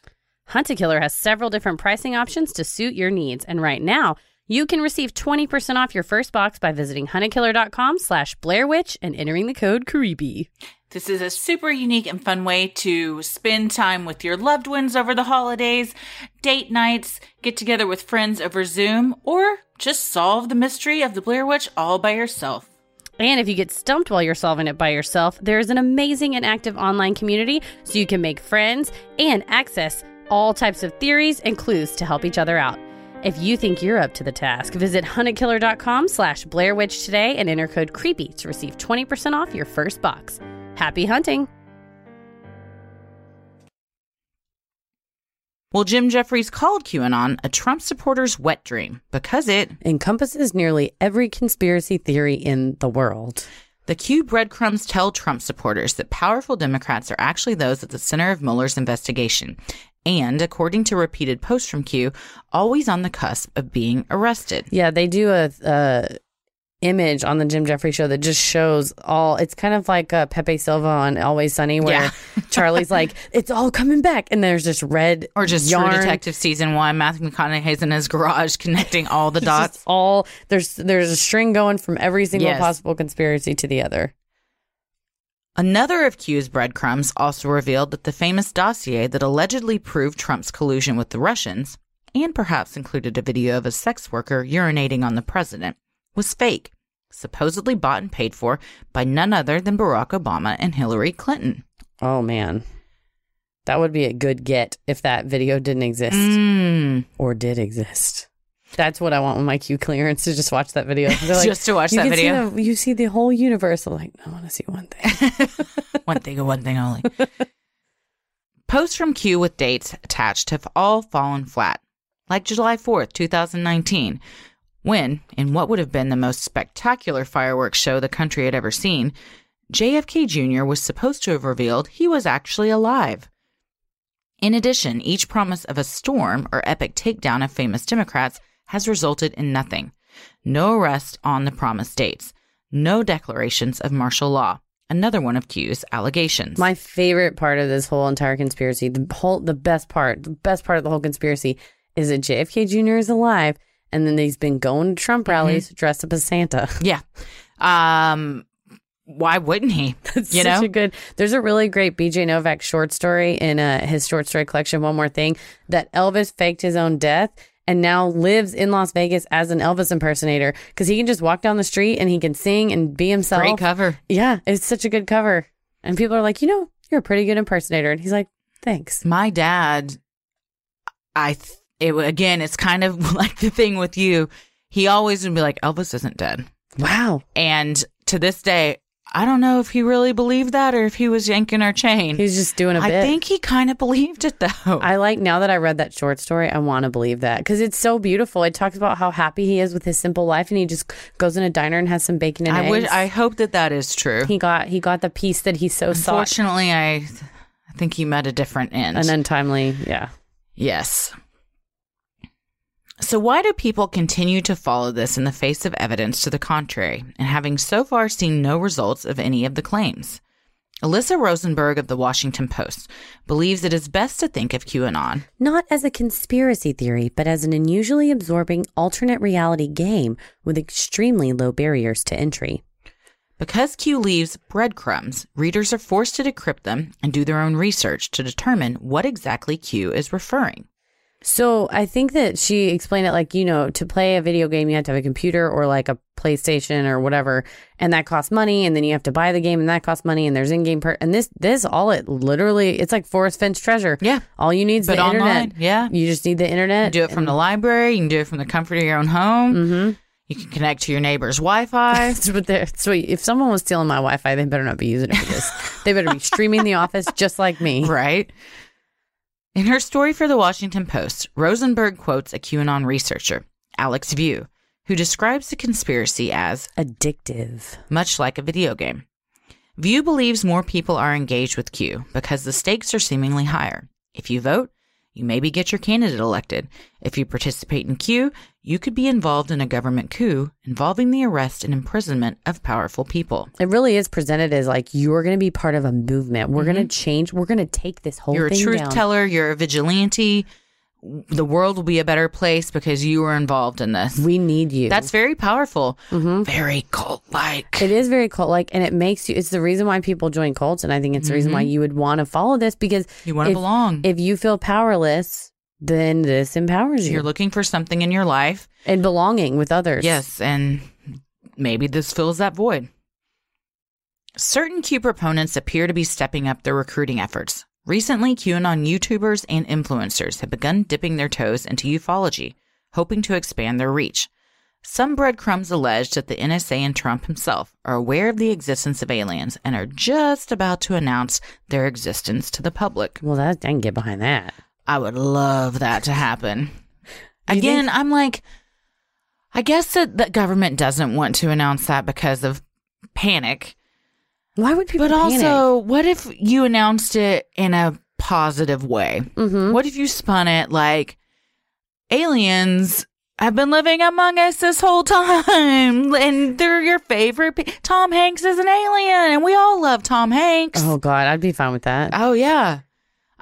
Hunt a Killer has several different pricing options to suit your needs, and right now, you can receive 20% off your first box by visiting huntakiller.com slash blairwitch and entering the code CREEPY. This is a super unique and fun way to spend time with your loved ones over the holidays, date nights, get together with friends over Zoom, or just solve the mystery of the Blair Witch all by yourself. And if you get stumped while you're solving it by yourself, there is an amazing and active online community so you can make friends and access all types of theories and clues to help each other out. If you think you're up to the task, visit huntakiller.com slash Blair Witch today and enter code CREEPY to receive 20% off your first box. Happy hunting! Well, Jim Jefferies called QAnon a Trump supporter's wet dream because it Encompasses nearly every conspiracy theory in the world. The Q breadcrumbs tell Trump supporters that powerful Democrats are actually those at the center of Mueller's investigation, and, according to repeated posts from Q, always on the cusp of being arrested. Yeah, they do a, image on the Jim Jefferies show that just shows all. It's kind of like uh, Pepe Silvia on Always Sunny, where Yeah. Charlie's like, "It's all coming back," and there's just red Or just yarn. True Detective season one, Matthew McConaughey's in his garage connecting all the dots. all there's there's a string going from every single Yes. possible conspiracy to the other. Another of Q's breadcrumbs also revealed that the famous dossier that allegedly proved Trump's collusion with the Russians, and perhaps included a video of a sex worker urinating on the president, was fake, supposedly bought and paid for by none other than Barack Obama and Hillary Clinton. Oh man, that would be a good get if that video didn't exist Mm, or did exist. That's what I want with my Q clearance to just watch that video. Like, Just to watch "You that can see video." the- you see the whole universe. I'm like, I want to see one thing. one thing and one thing only. Posts from Q with dates attached have all fallen flat, like July 4th, 2019, when, in what would have been the most spectacular fireworks show the country had ever seen, JFK Jr. was supposed to have revealed he was actually alive. In addition, each promise of a storm or epic takedown of famous Democrats has resulted in nothing. No arrest on the promised dates, no declarations of martial law. Another one of Q's allegations. My favorite part of this whole entire conspiracy, the whole, the best part, the best part of the whole conspiracy is that JFK Jr. is alive, and then he's been going to Trump rallies dressed up as Santa. yeah. Um, why wouldn't he? It's you such know? a good. There's a really great BJ Novak short story in uh, his short story collection. One more thing that Elvis faked his own death, and now lives in Las Vegas as an Elvis impersonator because he can just walk down the street and he can sing and be himself. Great cover. Yeah, it's such a good cover. And people are like, you know, you're a pretty good impersonator. And he's like, thanks. My dad, I, th- it, again, it's kind of like the thing with you. He always would be like, Elvis isn't dead. Wow. And to this day, I don't know if he really believed that or if he was yanking our chain. He's just doing a I bit. I think he kind of believed it though. I like now that I read that short story, I want to believe that because it's so beautiful. It talks about how happy he is with his simple life, and he just goes in a diner and has some bacon and I eggs. wish. I hope that that is true. he got he got the peace that he so sought. Unfortunately, I, I think he met a different end. An untimely, yeah. Yes. So, why do people continue to follow this in the face of evidence to the contrary and having so far seen no results of any of the claims? Alyssa Rosenberg of the Washington Post believes it is best to think of QAnon Not as a conspiracy theory, but as an unusually absorbing alternate reality game with extremely low barriers to entry. Because Q leaves breadcrumbs, readers are forced to decrypt them and do their own research to determine what exactly Q is referring. So I think that she explained it like, you know, to play a video game, you have to have a computer or like a PlayStation or whatever, and that costs money. And then you have to buy the game, and that costs money. And there's in-game per. And this, this all it literally, it's like Forrest Fenn's treasure. Yeah. all you need is But the online, internet. yeah. you just need the internet. can do it from the library, you can do it from the comfort of your own home. Mm-hmm. You can connect to your neighbor's Wi Fi. But they're sweet. If someone was stealing my Wi-Fi, they better not be using it for this. they better be streaming The Office just like me. right? In her story for the Washington Post, Rosenberg quotes a QAnon researcher, Alex View, who describes the conspiracy as Addictive. much like a video game. View believes more people are engaged with Q because the stakes are seemingly higher. If you vote, you maybe get your candidate elected. If you participate in Q, you could be involved in a government coup involving the arrest and imprisonment of powerful people. It really is presented as like you're going to be part of a movement. We're going to change. We're going to take this whole Mm-hmm. You're a truth down. teller, you're a vigilante. The world will be a better place because you were involved in this. We need you. That's very powerful. Very cult like. It is very cult like, and it makes you. It's the reason why people join cults, and I think it's the reason why you would want to follow this because Mm-hmm. You wanna belong. If you feel powerless, then this empowers you You're looking for something in your life. and belonging with others. Yes, and maybe this fills that void. Certain Q proponents appear to be stepping up their recruiting efforts. Recently, QAnon YouTubers and influencers have begun dipping their toes into ufology, hoping to expand their reach. Some breadcrumbs allege that the NSA and Trump himself are aware of the existence of aliens and are just about to announce their existence to the public. Well, that I can get behind that. I would love that to happen. Again, think- I'm like, I guess that the government doesn't want to announce that because of panic. Why would people? But panic? also, what if you announced it in a positive way? Mhm. What if you spun it like aliens have been living among us this whole time and they're your favorite? Pe- Tom Hanks is an alien and we all love Tom Hanks. Oh God, I'd be fine with that. Oh, yeah.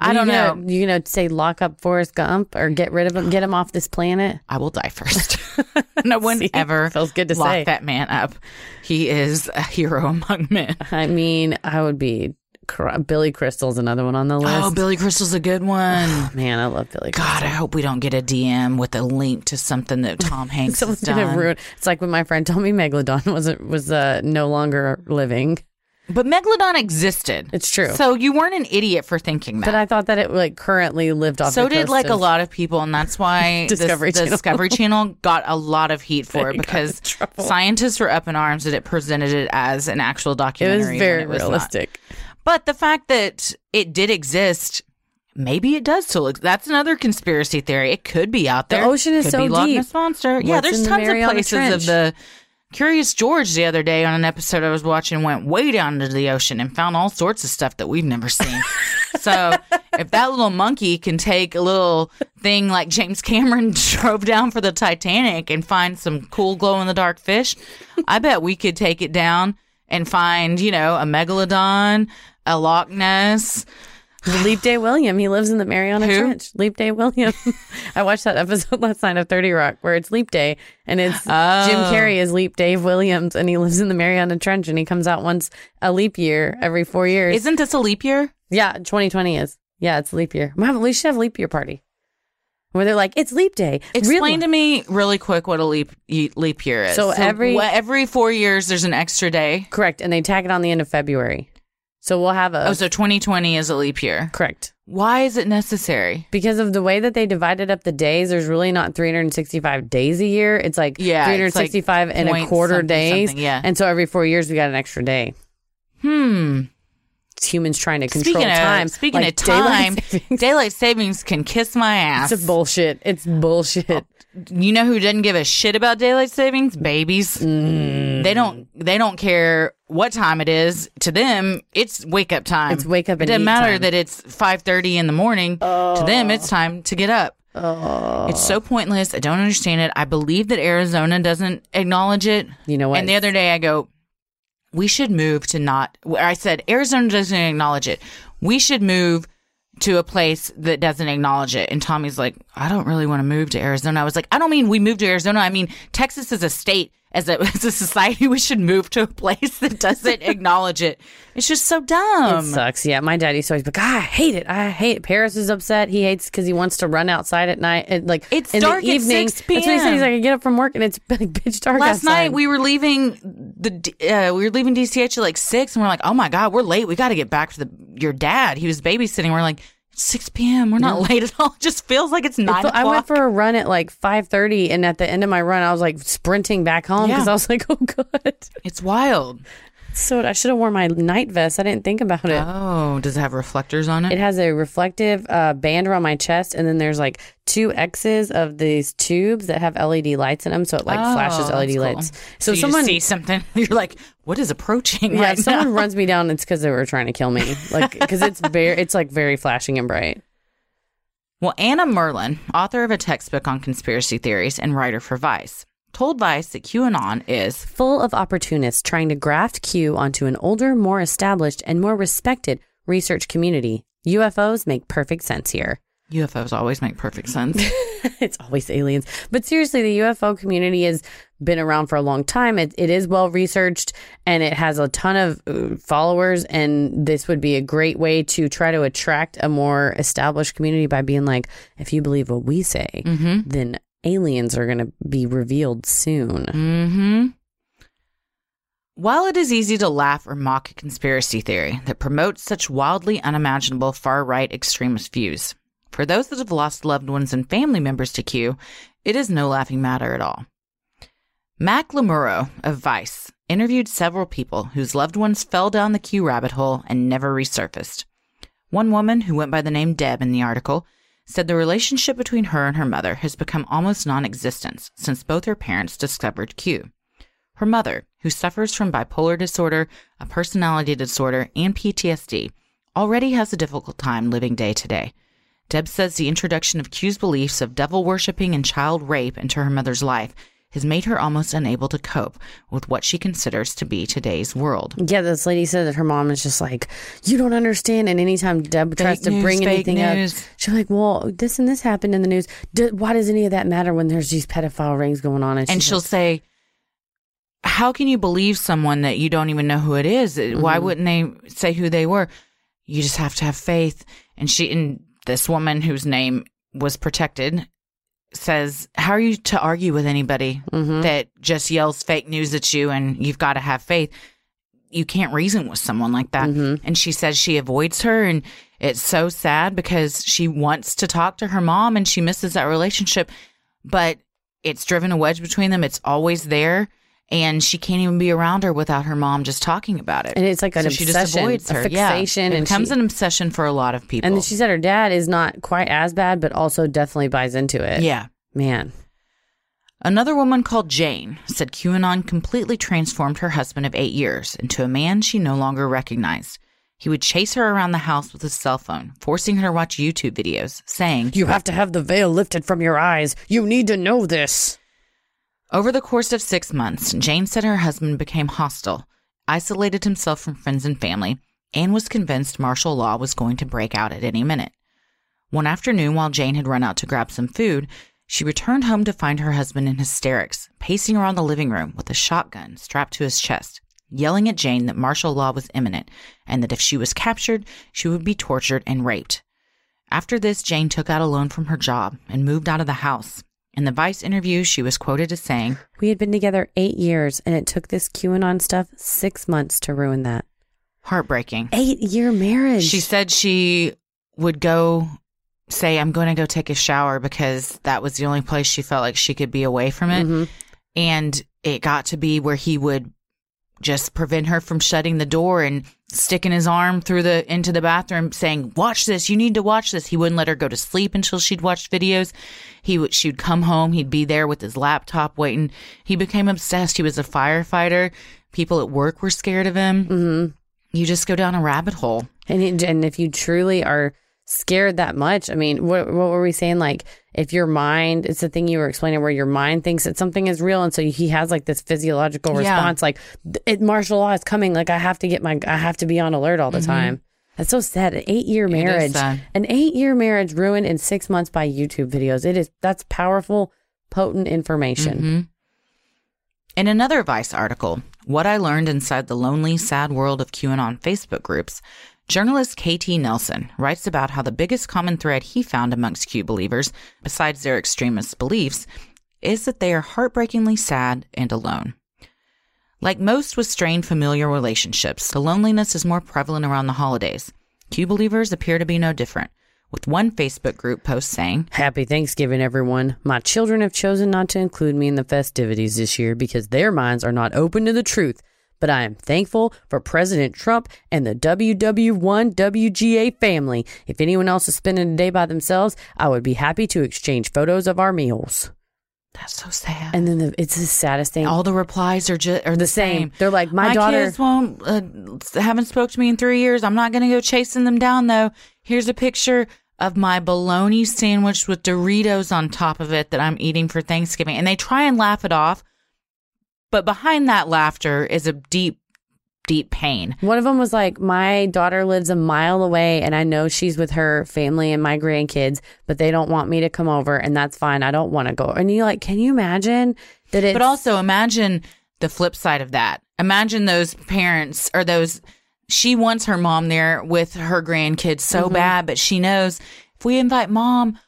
I don't know. gonna- You gonna say lock up Forrest Gump or get rid of him, get him off this planet? I will die first. no one See? ever Feels good to say lock say. that man up. He is a hero among men. I mean, I would be. cr- Billy Crystal's another one on the list. Oh, Billy Crystal's a good one. Man, I love Billy. Crystal. God, I hope we don't get a DM with a link to something that Tom Hanks has done. ruin. It's like when my friend told me Megalodon wasn't was uh, no longer living. But Megalodon existed. It's true. So you weren't an idiot for thinking that. But I thought that it like currently lived off. so the did like a lot of people, and that's why this- Discovery the Channel. Discovery Channel got a lot of heat for They it because scientists were up in arms that it presented it as an actual It documentary. was very it was not. realistic. But the fact that it did exist, maybe it does still. Ex- that's another conspiracy theory. It could be out there. The ocean is could so be Loch deep. Ness monster. yeah, What's there's in the tons of places Trench? of the. Curious George the other day on an episode I was watching went way down into the ocean and found all sorts of stuff that we've never seen. so if that little monkey can take a little thing like James Cameron drove down for the Titanic and find some cool glow in the dark fish, I bet we could take it down and find, you know, a megalodon, a Loch Ness. Leap Day William. He lives in the Mariana Who? Trench. Leap Day William. I watched that episode last night of 30 Rock where it's Leap Day and it's Jim Oh. Carrey is Leap Dave Williams and he lives in the Mariana Trench and he comes out once a leap year every four years. Isn't this a leap year? yeah, 2020 is. Yeah, it's leap year. Mom, we should have leap year party. where they're like, it's leap day. Explain to me really quick what a leap leap year is. So every- wha- every four years, there's an extra day. Correct. And they tack it on the end of February. So we'll have a. Oh, so 2020 is a leap year. correct. Why is it necessary? Because of the way that they divided up the days, there's really not 365 days a year. It's like Yeah, it's like 365 and a quarter something, days. something, yeah. And so every four years, we got an extra day. Hmm. It's humans trying to control Speaking time. of speaking Like of daylight time, savings. daylight savings can kiss my ass. It's bullshit. It's bullshit. you know who doesn't give a shit about daylight savings? Babies. Mm. They don't. They don't care what time it is. To them, it's wake up time. It's wake up It and doesn't eat matter time. that it's five thirty in the morning. To them, it's oh. time to get up. Oh. It's so pointless. I don't understand it. I believe that Arizona doesn't acknowledge it. You know what? And the other day, I go, we should move to not. Where I said Arizona doesn't acknowledge it. We should move to a place that doesn't acknowledge it. And Tommy's like, I don't really want to move to Arizona. I was like, I don't mean we move to Arizona. I mean Texas is a state. As a, as a society, we should move to a place that doesn't acknowledge it. It's just so dumb. it sucks. Yeah, my dad used to always be like, "Ah, I hate it. I hate it. Paris is upset. He hates because he wants to run outside at night. And like It's in dark the at evening. 6 That's what he said. He's like, I get up from work and it's like pitch dark Last outside. night we were leaving the uh, we were leaving DCH at like six, and we're like, oh my god, we're late. We got to get back to the your dad. He was babysitting. We're like, it's six p.m. We're not late at all. It just feels like it's nine. I went for a run at like five thirty, and at the end of my run, I was like sprinting back home because Yeah. I was like, "Oh god!" it's wild. So I should have worn my night vest. I didn't think about it. Oh, does it have reflectors on it? It has a reflective uh, band around my chest, and then there's like two X's of these tubes that have LED lights in them, so it like Oh, flashes LED cool. lights. So, So, you someone, see something, you're like, what is approaching yeah, right if someone now? runs me down, it's because they were trying to kill me, like because it's very, it's like very flashing and bright. Well, Anna Merlan, author of a textbook on conspiracy theories and writer for Vice, told Vice that QAnon is Full of opportunists trying to graft Q onto an older, more established, and more respected research community. UFOs make perfect sense here. UFOs always make perfect sense. it's always aliens. But seriously, the UFO community has been around for a long time. It, it is well researched and it has a ton of uh, followers. And this would be a great way to try to attract a more established community by being like, if you believe what we say, then aliens are going to be revealed soon. hmm While it is easy to laugh or mock a conspiracy theory that promotes such wildly unimaginable far right extremist views, for those that have lost loved ones and family members to Q, it is no laughing matter at all. Mack Lamoureux of Vice interviewed several people whose loved ones fell down the Q rabbit hole and never resurfaced. One woman, who went by the name Deb in the article, said the relationship between her and her mother has become almost non existent since both her parents discovered Q. Her mother, who suffers from bipolar disorder, a personality disorder, and PTSD, already has a difficult time living day to day. Deb says the introduction of Q's beliefs of devil worshipping and child rape into her mother's life has made her almost unable to cope with what she considers to be today's world. Yeah, this lady said that her mom is just like, you don't understand. And anytime Deb tries to news, bring anything news. up, she's like, well, this and this happened in the news. D- why does any of that matter when there's these pedophile rings going on? And she's she'll like, say, How can you believe someone that you don't even know who it is? Why mm-hmm. wouldn't they say who they were? You just have to have faith. And she, and this woman whose name was protected says, How are you to argue with anybody Mm-hmm. that just yells fake news at you and you've got to have faith? You can't reason with someone like that. Mm-hmm. And she says she avoids her. And it's so sad because she wants to talk to her mom and she misses that relationship. But it's driven a wedge between them. It's always there. And she can't even be around her without her mom just talking about it. And it's like an so she just obsession, avoids her. fixation, Yeah. It becomes she- an obsession for a lot of people. and she said her dad is not quite as bad, but also definitely buys into it. yeah. Man. Another woman called Jane said QAnon completely transformed her husband of eight years into a man she no longer recognized. He would chase her around the house with his cell phone, forcing her to watch YouTube videos, saying, You have to have the veil lifted from your eyes. You need to know this. Over the course of six months, Jane said her husband became hostile, isolated himself from friends and family, and was convinced martial law was going to break out at any minute. One afternoon, while Jane had run out to grab some food, she returned home to find her husband in hysterics, pacing around the living room with a shotgun strapped to his chest, yelling at Jane that martial law was imminent and that if she was captured, she would be tortured and raped. After this, Jane took out a loan from her job and moved out of the house. In the Vice interview, she was quoted as saying, We had been together eight years, and it took this QAnon stuff six months to ruin that. heartbreaking. Eight year marriage. She said she would go say, I'm going to go take a shower because that was the only place she felt like she could be away from it. Mhm. And it got to be where he would just prevent her from shutting the door and sticking his arm through the into the bathroom saying watch this. You need to watch this. He wouldn't let her go to sleep until she'd watched videos. He would she'd come home. He'd be there with his laptop waiting. He became obsessed. He was a firefighter. People at work were scared of him. Mhm. you just go down a rabbit hole. And it- and if you truly are scared that much, I mean, what what were we saying? Like, if your mind, it's the thing you were explaining, where your mind thinks that something is real, and so he has like this physiological Yeah. response, like, it martial law is coming, like I have to get my, I have to be on alert all the time. That's so sad. An eight year Mm-hmm. marriage, an eight year marriage ruined in six months by YouTube videos. It is that's powerful, potent information. Mm-hmm. In another Vice article, What I Learned Inside the Lonely, Sad World of QAnon Facebook Groups, journalist KT Nelson writes about how the biggest common thread he found amongst Q believers, besides their extremist beliefs, is that they are heartbreakingly sad and alone. Like most with strained familial relationships, the loneliness is more prevalent around the holidays. Q believers appear to be no different, with one Facebook group post saying, Happy Thanksgiving, everyone. My children have chosen not to include me in the festivities this year because their minds are not open to the truth. But I am thankful for President Trump and the WWG1WGA family. If anyone else is spending a day by themselves, I would be happy to exchange photos of our meals. That's so sad. And then the, it's the saddest thing. all the replies are just are the, the same. same. They're like, my, My, daughter. kids won't uh, haven't spoke to me in three years. I'm not going to go chasing them down though. Here's a picture of my bologna sandwich with Doritos on top of it that I'm eating for Thanksgiving, and they try and laugh it off, but behind that laughter is a deep, deep pain. One of them was like, My daughter lives a mile away and I know she's with her family and my grandkids, but they don't want me to come over and that's fine. I don't want to go. And you like, can you imagine that it's But also imagine the flip side of that. Imagine those parents or those. She wants her mom there with her grandkids so Mm-hmm. bad, but she knows if we invite mom,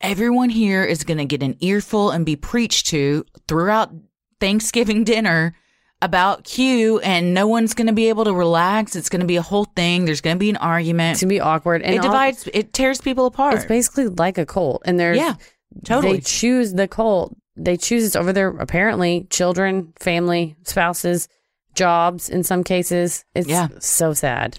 everyone here is going to get an earful and be preached to throughout Thanksgiving dinner about Q, and no one's going to be able to relax. It's going to be a whole thing. There's going to be an argument. it's gonna be awkward and it all- divides. It tears people apart. it's basically like a cult. And there's Yeah, totally. they choose the cult. They choose this over their apparently children, family, spouses, jobs in some cases. It's Yeah. so sad.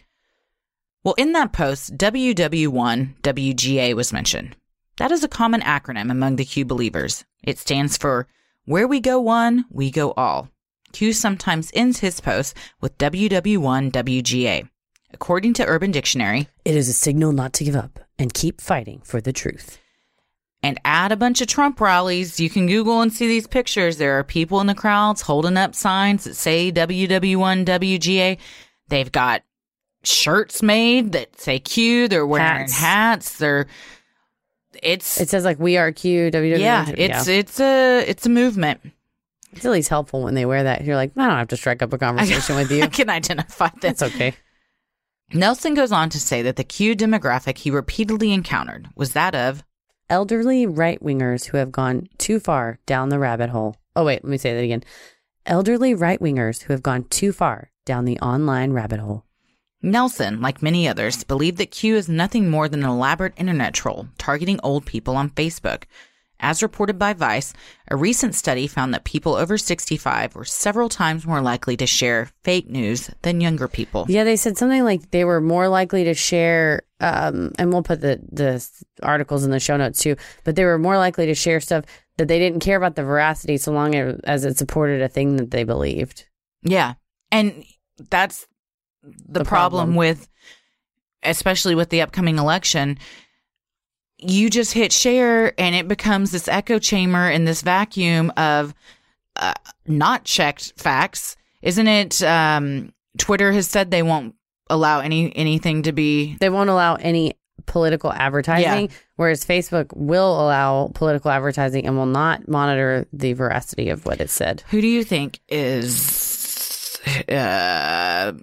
Well, in that post, WWG1WGA was mentioned. That is a common acronym among the Q believers. It stands for Where We Go One, We Go All. Q sometimes ends his posts with WWG1WGA. According to Urban Dictionary, It is a signal not to give up and keep fighting for the truth. and add a bunch of Trump rallies. You can Google and see these pictures. There are people in the crowds holding up signs that say WWG1WGA. They've got shirts made that say Q. They're wearing Hats. hats. They're it's It says like we are Q yeah, it's it's a it's a movement. It's at least helpful when they wear that. You're like, I don't have to strike up a conversation with you. I can identify That's okay. Nelson goes on to say that the Q demographic he repeatedly encountered was that of Elderly right wingers who have gone too far down the rabbit hole. Oh, wait, let me say that again. Elderly right wingers who have gone too far down the online rabbit hole. Nelson, like many others, believed that Q is nothing more than an elaborate internet troll targeting old people on Facebook. As reported by Vice, a recent study found that people over 65 were several times more likely to share fake news than younger people. Yeah, they said something like they were more likely to share, um, and we'll put the, the articles in the show notes too, but they were more likely to share stuff that they didn't care about the veracity so long as it supported a thing that they believed. Yeah. And that's the, The problem, problem. with, especially with the upcoming election. You just hit share and it becomes this echo chamber and this vacuum of uh, not checked facts. Isn't it? Um, Twitter has said they won't allow any anything to be. They won't allow any political advertising, whereas Facebook will allow political advertising and will not monitor the veracity of what it said. Who do you think is uh,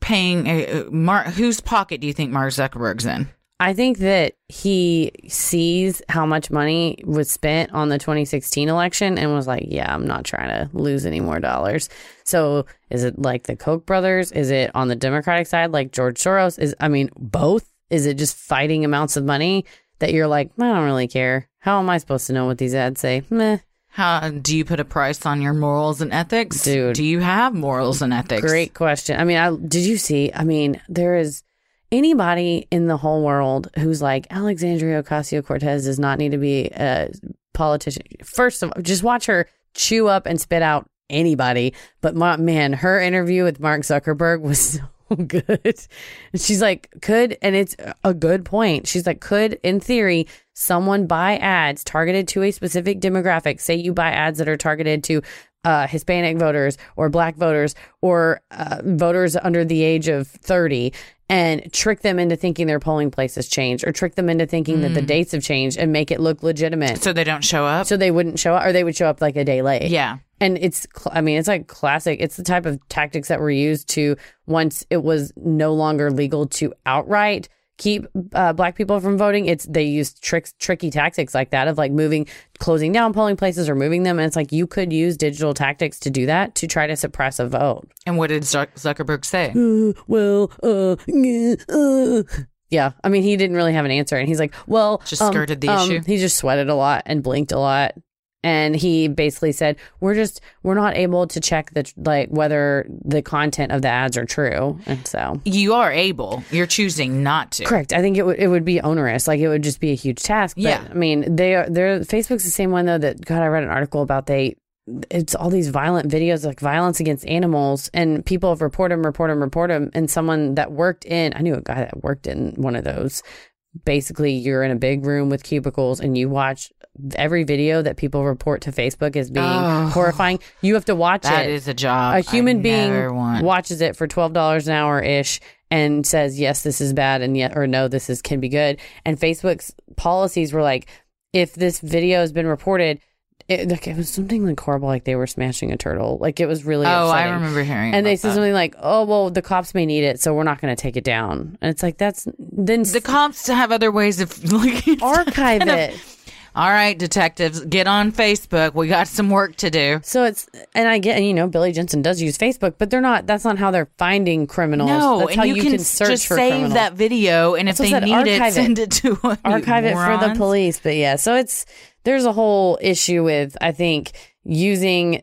paying? Uh, Mark, whose pocket do you think Mark Zuckerberg's in? I think that he sees how much money was spent on the 2016 election and was like, yeah, I'm not trying to lose any more dollars. So is it like the Koch brothers? Is it on the Democratic side, like George Soros? Is, I mean, both? Is it just fighting amounts of money that you're like, I don't really care? How am I supposed to know what these ads say? Meh. How do you put a price on your morals and ethics? Dude. Do you have morals and ethics? Great question. I mean, I did you see? I mean, there is anybody in the whole world who's like Alexandria Ocasio Cortez does not need to be a politician. First of all, just watch her chew up and spit out anybody. But my, man, her interview with Mark Zuckerberg was so good. She's like, could, and it's a good point. She's like, could, in theory, someone buy ads targeted to a specific demographic? Say you buy ads that are targeted to uh, Hispanic voters or black voters or uh, voters under the age of 30 and trick them into thinking their polling place has changed or trick them into thinking that the dates have changed and make it look legitimate. So they don't show up? So they wouldn't show up or they would show up like a day late. yeah. And it's, cl- I mean, it's like classic. It's the type of tactics that were used to once it was no longer legal to outright keep uh, black people from voting. It's they use tricks, tricky tactics like that of like moving, closing down polling places or moving them. And it's like you could use digital tactics to do that to try to suppress a vote. And what did Zuckerberg say? Uh, well, uh, yeah, uh. yeah. I mean, he didn't really have an answer, and he's like, well, Just skirted the issue? He just sweated a lot and blinked a lot. And he basically said, "We're just we're not able to check the like whether the content of the ads are true." And so, You are able. You're choosing not to. correct. I think it would it would be onerous. Like it would just be a huge task. But, Yeah. I mean, they are they're Facebook's the same one though that God. I read an article about they. It's all these violent videos like violence against animals, and people have report them, report them, report them. And someone that worked in, I knew a guy that worked in one of those. Basically, you're in a big room with cubicles, and you watch every video that people report to Facebook as being Oh. horrifying. You have to watch That it is a job. a human I being watches it for twelve dollars an hour ish and says yes this is bad and yet or no this is can be good and Facebook's policies were like if this video has been reported it, like, it was something like horrible like they were smashing a turtle like it was really Oh, I remember hearing. and they said that. something like oh well the cops may need it so we're not going to take it down and it's like that's then the cops have other ways of looking. archive kind of- it All right, detectives, get on Facebook. We got some work to do. So it's, and I get, you know, Billy Jensen does use Facebook, but they're not. That's not how they're finding criminals. No, that's and how you, can, search just for save criminals. that video, and if That's they said, need it, send it to us. archive it for the police. But yeah, so it's there's a whole issue with I think using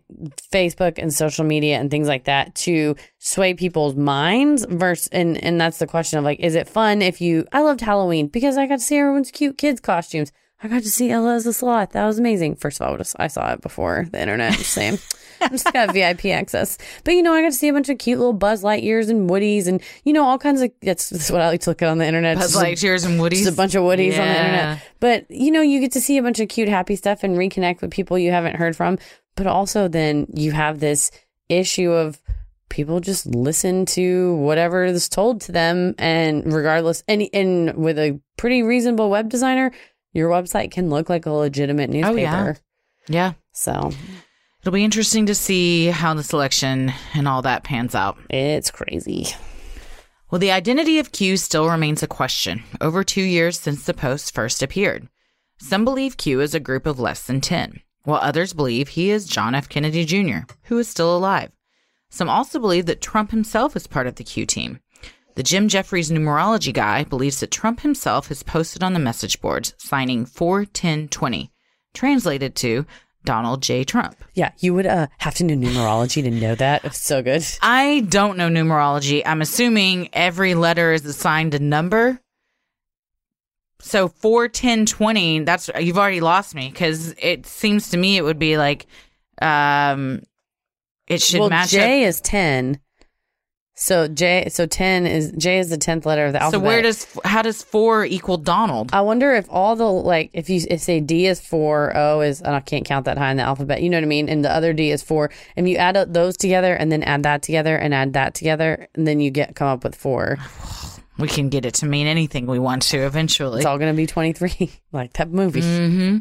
Facebook and social media and things like that to sway people's minds versus and and that's the question of like is it fun if you I loved Halloween because I got to see everyone's cute kids costumes. I got to see Ella as the sloth. That was amazing. First of all, I saw it before the internet. Same. I just got VIP access. But you know, I got to see a bunch of cute little Buzz Lightyears and Woodies and you know all kinds of. That's, that's what I like to look at on the internet. Buzz Lightyears and Woody's. just a bunch of woodies on the internet. But you know, you get to see a bunch of cute, happy stuff and reconnect with people you haven't heard from. But also, then you have this issue of people just listen to whatever is told to them, and regardless, and and with a pretty reasonable web designer, your website can look like a legitimate newspaper. Oh, yeah. Yeah. So It'll be interesting to see how this election and all that pans out. it's crazy. Well, the identity of Q still remains a question, over two years since the post first appeared. Some believe Q is a group of less than 10, while others believe he is John F. Kennedy Jr., who is still alive. Some also believe that Trump himself is part of the Q team. The Jim Jefferies numerology guy believes that Trump himself has posted on the message boards signing 41020, translated to Donald J. Trump. Yeah, you would uh, have to know numerology to know that. It's so good. I don't know numerology. I'm assuming every letter is assigned a number. So 4, 10, 20, that's you've already lost me because it seems to me it would be like um it should well, match J is ten. So J, so ten is J is the tenth letter of the alphabet. So where does how does 4 equal Donald? I wonder if all the like if you if say D is four, O is and I can't count that high in the alphabet. You know what I mean? And the other D is four. If you add up those together and then add that together and add that together, and then you get come up with four. we can get it to mean anything we want to eventually. It's all going to be twenty three, like that movie. Mm-hmm.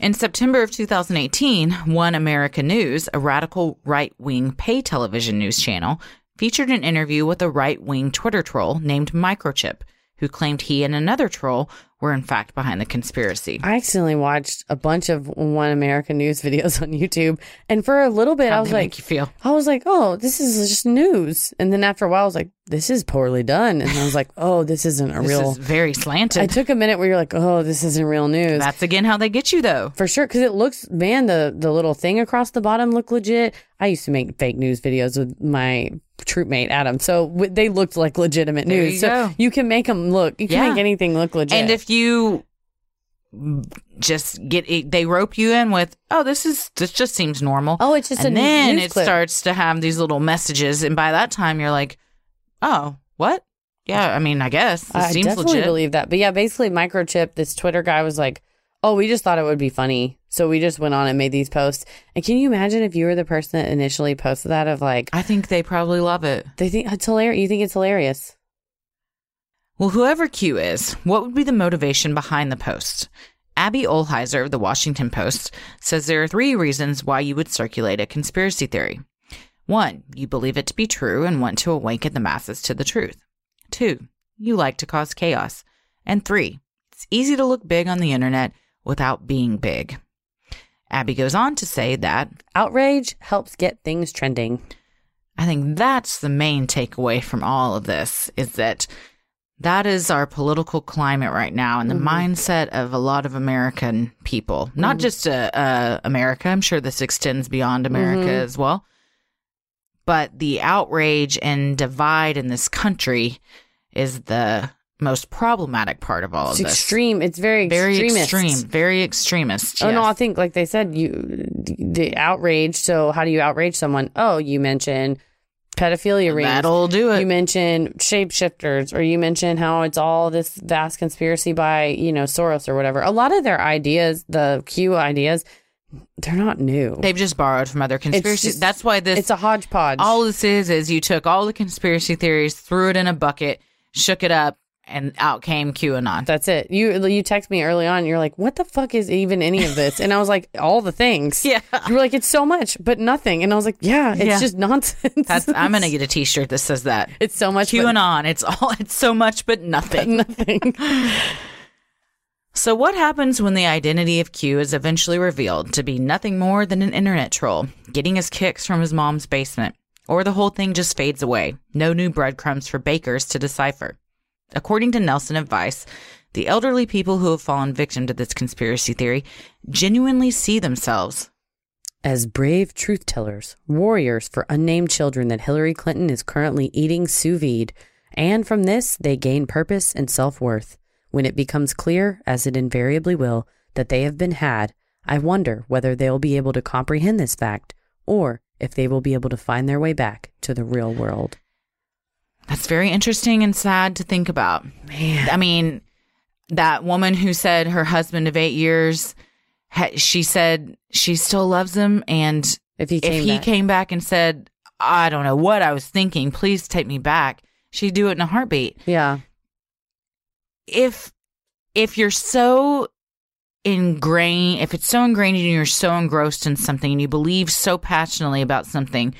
In September of 2018, One America News, a radical right wing pay television news channel, featured an interview with a right wing Twitter troll named Microchip, who claimed he and another troll were in fact behind the conspiracy. I accidentally watched a bunch of One American News videos on YouTube, and for a little bit, I How'd was like, you feel? I was like, oh, this is just news. And then after a while, I was like, this is poorly done. And I was like, oh, this isn't a This real. is very slanted. I took a minute where you're like, oh, this isn't real news. That's again how they get you though. For sure, because it looks, man, the the little thing across the bottom looked legit. I used to make fake news videos with my troop mate Adam, so w- they looked like legitimate There news. you so go. you can make them look. You can Yeah. make anything look legit. And if you just get it, they rope you in with, oh, this is this just seems normal. oh, it's just and a then news it clip. starts to have these little messages, and by that time you're like, oh, what? Yeah, I mean, I guess this I seems definitely legit. believe that. But yeah, basically, microchip. This Twitter guy was like, "Oh, we just thought it would be funny, so we just went on and made these posts." And can you imagine if you were the person that initially posted that? Of like, I think they probably love it. they think it's hilarious. You think it's hilarious? Well, whoever Q is, what would be the motivation behind the post? Abby Ohlheiser of the Washington Post says there are three reasons why you would circulate a conspiracy theory. One, you believe it to be true and want to awaken the masses to the truth. Two, you like to cause chaos. And three, it's easy to look big on the internet without being big. Abby goes on to say that Outrage helps get things trending. I think that's the main takeaway from all of this is that that is our political climate right now and the mindset of a lot of American people, not just uh, uh, America. I'm sure this extends beyond America as well. But the outrage and divide in this country is the most problematic part of all It's of this. extreme. It's very Very extremist. extreme, very extremist. Oh no, I think like they said, you the outrage. So how do you outrage someone? Oh, you mention pedophilia rings. That'll do it. You mention shapeshifters, or you mention how it's all this vast conspiracy by you know Soros or whatever. A lot of their ideas, the Q ideas, they're not new. They've just borrowed from other conspiracies. just- That's why this it's a hodgepodge. all this is is you took all the conspiracy theories, threw it in a bucket, shook it up, and out came QAnon. That's it. You you text me early on. You're like, what the fuck is even any of this? And I was like, all the things. Yeah. You were like, it's so much, but nothing. And I was like, yeah, it's Yeah. just nonsense. That's I'm gonna get a T-shirt that says that. It's so much. but QAnon. It's all. It's so much, but nothing. nothing. So what happens when the identity of Q is eventually revealed to be nothing more than an internet troll getting his kicks from his mom's basement, or the whole thing just fades away? No new breadcrumbs for bakers to decipher. According to Nelson Advice, the elderly people who have fallen victim to this conspiracy theory genuinely see themselves As brave truth tellers, warriors for unnamed children that Hillary Clinton is currently eating sous vide, and from this they gain purpose and self worth. When it becomes clear, as it invariably will, that they have been had, I wonder whether they will be able to comprehend this fact, or if they will be able to find their way back to the real world. That's very interesting and sad to think about. Man. I mean, that woman who said her husband of eight years, she said she still loves him. And If he came if he back. came back and said, I don't know what I was thinking, please take me back, she'd do it in a heartbeat. Yeah. If if you're so ingrained, if it's so ingrained and you're so engrossed in something and you believe so passionately about something,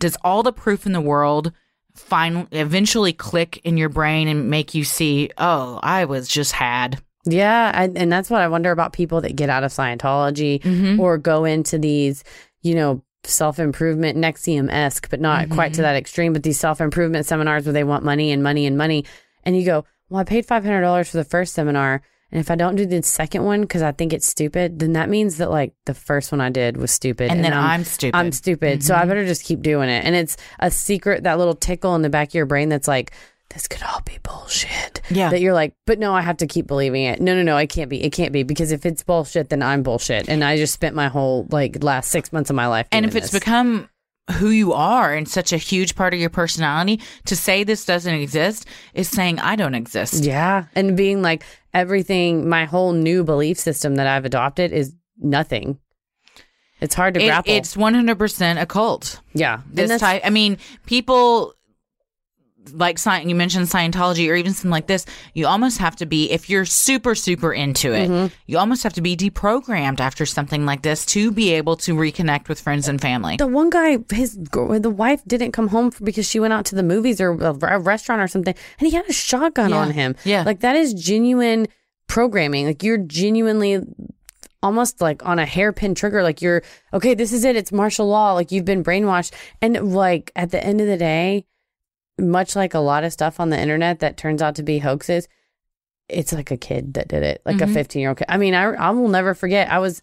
does all the proof in the world finally eventually click in your brain and make you see, oh, I was just had. Yeah, I, and that's what I wonder about people that get out of Scientology Mm-hmm. or go into these, you know, self improvement NXIVM esque, but not quite Mm-hmm. to that extreme. But these self improvement seminars where they want money and money and money, and you go, well, I paid five hundred dollars for the first seminar, and if I don't do the second one because I think it's stupid, then that means that like the first one I did was stupid, And then I'm stupid. Mm-hmm. I'm stupid, so I better just keep doing it. And it's a secret, that little tickle in the back of your brain that's like. This could all be bullshit. Yeah. That you're like, but no, I have to keep believing it. No, no, no, it can't be. It can't be because if it's bullshit, then I'm bullshit. And I just spent my whole like last six months of my life. and if it's this. become who you are and such a huge part of your personality, to say this doesn't exist is saying I don't exist. yeah, and being like everything, my whole new belief system that I've adopted is nothing. It's hard to It- grapple. it's 100% a cult. yeah, This type, I mean, people like you mentioned Scientology or even something like this, you almost have to be if you're super super into it, Mm-hmm. you almost have to be deprogrammed after something like this to be able to reconnect with friends and family. The one guy, his the wife didn't come home because she went out to the movies or a, a restaurant or something, and he had a shotgun Yeah. on him. Yeah. like that is genuine programming. Like you're genuinely almost like on a hairpin trigger. Like you're okay. This is it. It's martial law. Like you've been brainwashed, and like at the end of the day, much like a lot of stuff on the internet that turns out to be hoaxes, it's like a kid that did it, like a mm-hmm. 15 year old kid. I mean, I, I will never forget. I was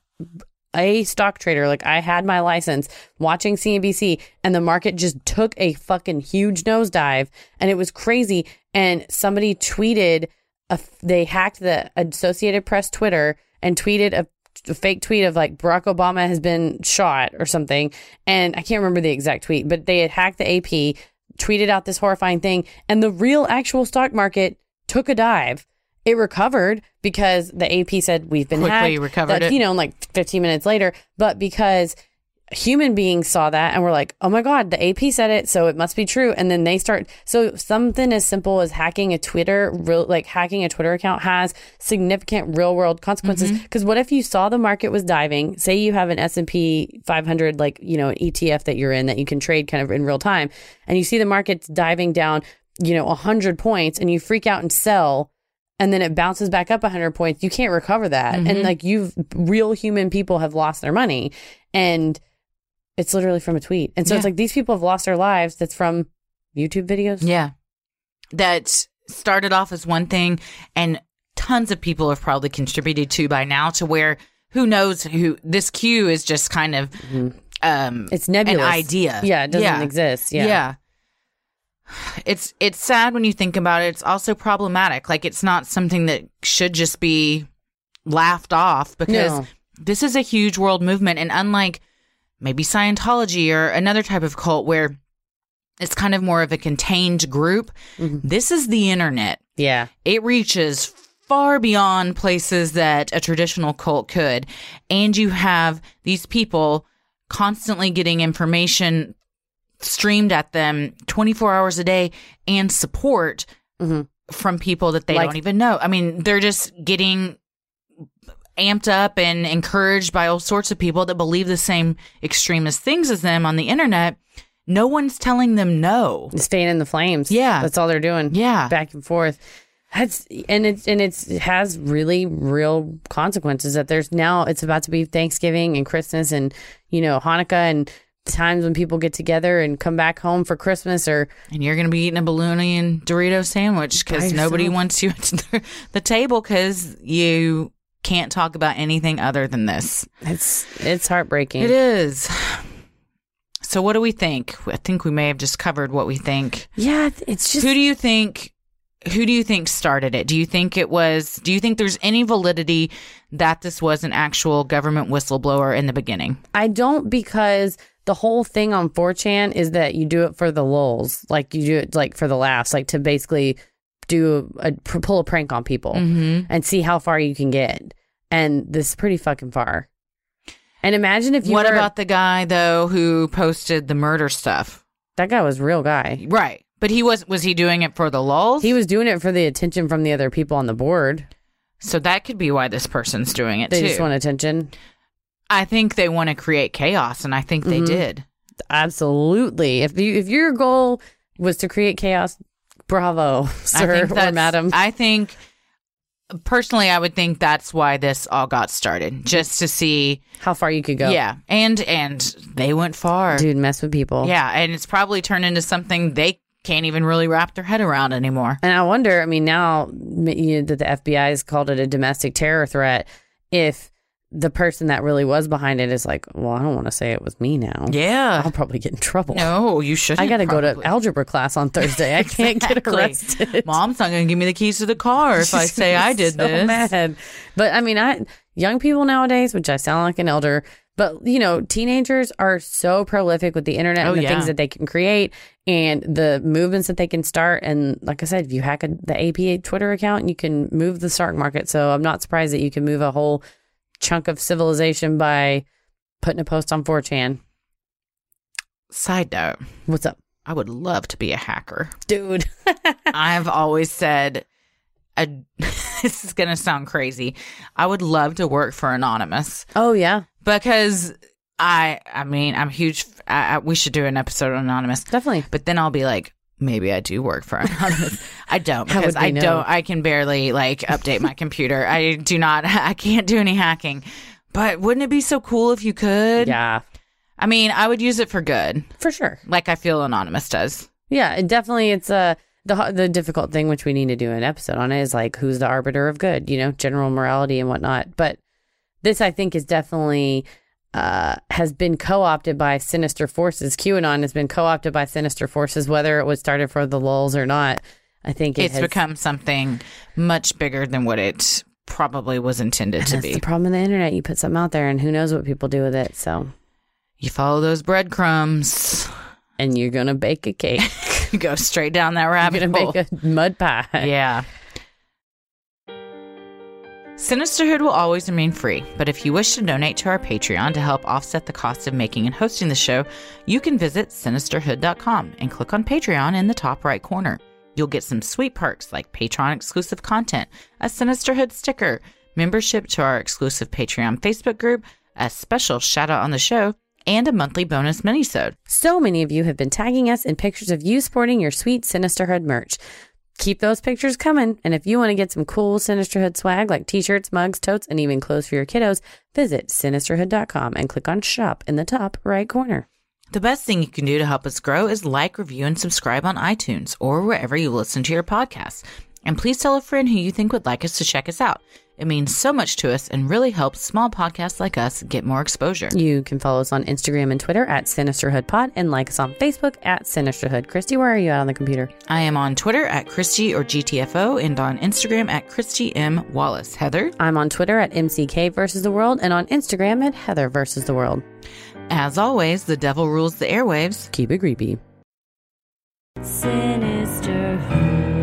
a stock trader. Like I had my license watching CNBC and the market just took a fucking huge nosedive and it was crazy. And somebody tweeted, a, they hacked the Associated Press Twitter and tweeted a, a fake tweet of like Barack Obama has been shot or something. And I can't remember the exact tweet, but they had hacked the AP, tweeted out this horrifying thing. And the real actual stock market took a dive. It recovered because the AP said we've been Quickly hacked. recovered That, it. You know, like 15 minutes later, but because human beings saw that and were like, "Oh my god, the AP said it, so it must be true." And then they start so something as simple as hacking a Twitter, real like hacking a Twitter account has significant real-world consequences Mm-hmm. because what if you saw the market was diving, say you have an S&P 500 like, you know, an ETF that you're in that you can trade kind of in real time and you see the market's diving down, you know, 100 points and you freak out and sell and then it bounces back up 100 points you can't recover that Mm-hmm. and like you've real human people have lost their money and it's literally from a tweet and so it's like these people have lost their lives that's from youtube videos Yeah. That started off as one thing and tons of people have probably contributed to by now to where who knows who this Q is just kind of um it's nebulous an idea. yeah it doesn't Yeah. exist yeah yeah. It's it's sad when you think about it. It's also problematic. Like it's not something that should just be laughed off because No. this is a huge world movement and unlike maybe Scientology or another type of cult where it's kind of more of a contained group, mm-hmm. this is the internet. yeah It reaches far beyond places that a traditional cult could. And you have these people constantly getting information streamed at them 24 hours a day and support mm-hmm. from people that they Like- don't even know. I mean, they're just getting amped up and encouraged by all sorts of people that believe the same extremist things as them on the internet. No one's telling them no. staying in the flames Yeah. that's all they're doing Yeah. back and forth that's and it's and it's it has really real consequences that there's now it's about to be thanksgiving and christmas and you know hanukkah and times when people get together and come back home for christmas or And you're going to be eating a bologna and Dorito sandwich because nobody wants you at the, the table because you can't talk about anything other than this. it's it's heartbreaking It is. So, what do we think? I think we may have just covered what we think. yeah it's just Who do you think? Who do you think started it? Do you think it was? Do you think there's any validity that this was an actual government whistleblower in the beginning? I don't because the whole thing on 4chan is that you do it for the lulz, like you do it like for the laughs, like to basically do a pull a prank on people and see how far you can get. And this is pretty fucking far. And imagine if you what were, about the guy though who posted the murder stuff? that guy was a real guy. Right. But he was was he doing it for the lulz? He was doing it for the attention from the other people on the board. so that could be why this person's doing it too. They too. just want attention. I think they want to create chaos, and I think they Mm-hmm. did. Absolutely. If you if your goal was to create chaos, bravo, sir or madam. I think personally, I would think that's why this all got started, just to see. how far you could go. Yeah, and and they went far. Dude, mess with people. Yeah, and it's probably turned into something they can't even really wrap their head around anymore. And I wonder, I mean, now you know, that the FBI has called it a domestic terror threat, if the person that really was behind it is like, well, I don't want to say it was me now. Yeah. I'll probably get in trouble. No, you shouldn't. I got to go to algebra class on Thursday. I can't get Exactly. arrested. Mom's not going to give me the keys to the car if I say I did so this. Mad. But I mean, I young people nowadays, which I sound like an elder, but you know, teenagers are so prolific with the internet Oh, and the yeah. things that they can create and the movements that they can start. And like I said, if you hack a, the APA Twitter account, you can move the stock market. So I'm not surprised that you can move a whole chunk of civilization by putting a post on 4chan. Side note. What's up? I would love to be a hacker. Dude. I've always said, a, this is going to sound crazy. I would love to work for Anonymous oh, yeah. because I, I mean, I'm huge. I, I, we should do an episode on Anonymous. Definitely. But then I'll be like, maybe I do work for Anonymous. I don't because I know? don't. I can barely like update my computer. I do not. I can't do any hacking. But wouldn't it be so cool if you could? Yeah, I mean, I would use it for good, for sure. like I feel Anonymous does. Yeah, it definitely. It's a the the difficult thing, which we need to do an episode on, it is like who's the arbiter of good, you know, general morality and whatnot. But this, I think, is definitely uh, has been co opted by sinister forces. QAnon has been co opted by sinister forces, whether it was started for the lulz or not. I think it It's has, become something much bigger than what it probably was intended to be. the problem with the internet. You put something out there, and who knows what people do with it. So, You follow those breadcrumbs, and you're gonna bake a cake. go straight down that You're rabbit gonna hole. make a mud pie. Yeah. Sinisterhood will always remain free, but if you wish to donate to our Patreon to help offset the cost of making and hosting the show, you can visit sinisterhood.com and click on Patreon in the top right corner. You'll get some sweet perks like Patreon exclusive content, a Sinisterhood sticker, membership to our exclusive Patreon Facebook group, a special shout out on the show, and a monthly bonus minisode. So many of you have been tagging us in pictures of you sporting your sweet Sinisterhood merch. Keep those pictures coming. And if you want to get some cool Sinisterhood swag like t shirts, mugs, totes, and even clothes for your kiddos, visit sinisterhood.com and click on shop in the top right corner. The best thing you can do to help us grow is like, review, and subscribe on iTunes or wherever you listen to your podcasts. And please tell a friend who you think would like us to check us out. It means so much to us and really helps small podcasts like us get more exposure. You can follow us on Instagram and Twitter at SinisterhoodPod and like us on Facebook at Sinisterhood. Christy, where are you at on the computer? I am on Twitter at Christy or GTFO and on Instagram at Christy M. Wallace. Heather, I'm on Twitter at MCK versus the world and on Instagram at Heather versus the world. as always, the devil rules the airwaves. Keep it creepy. Sinisterhood.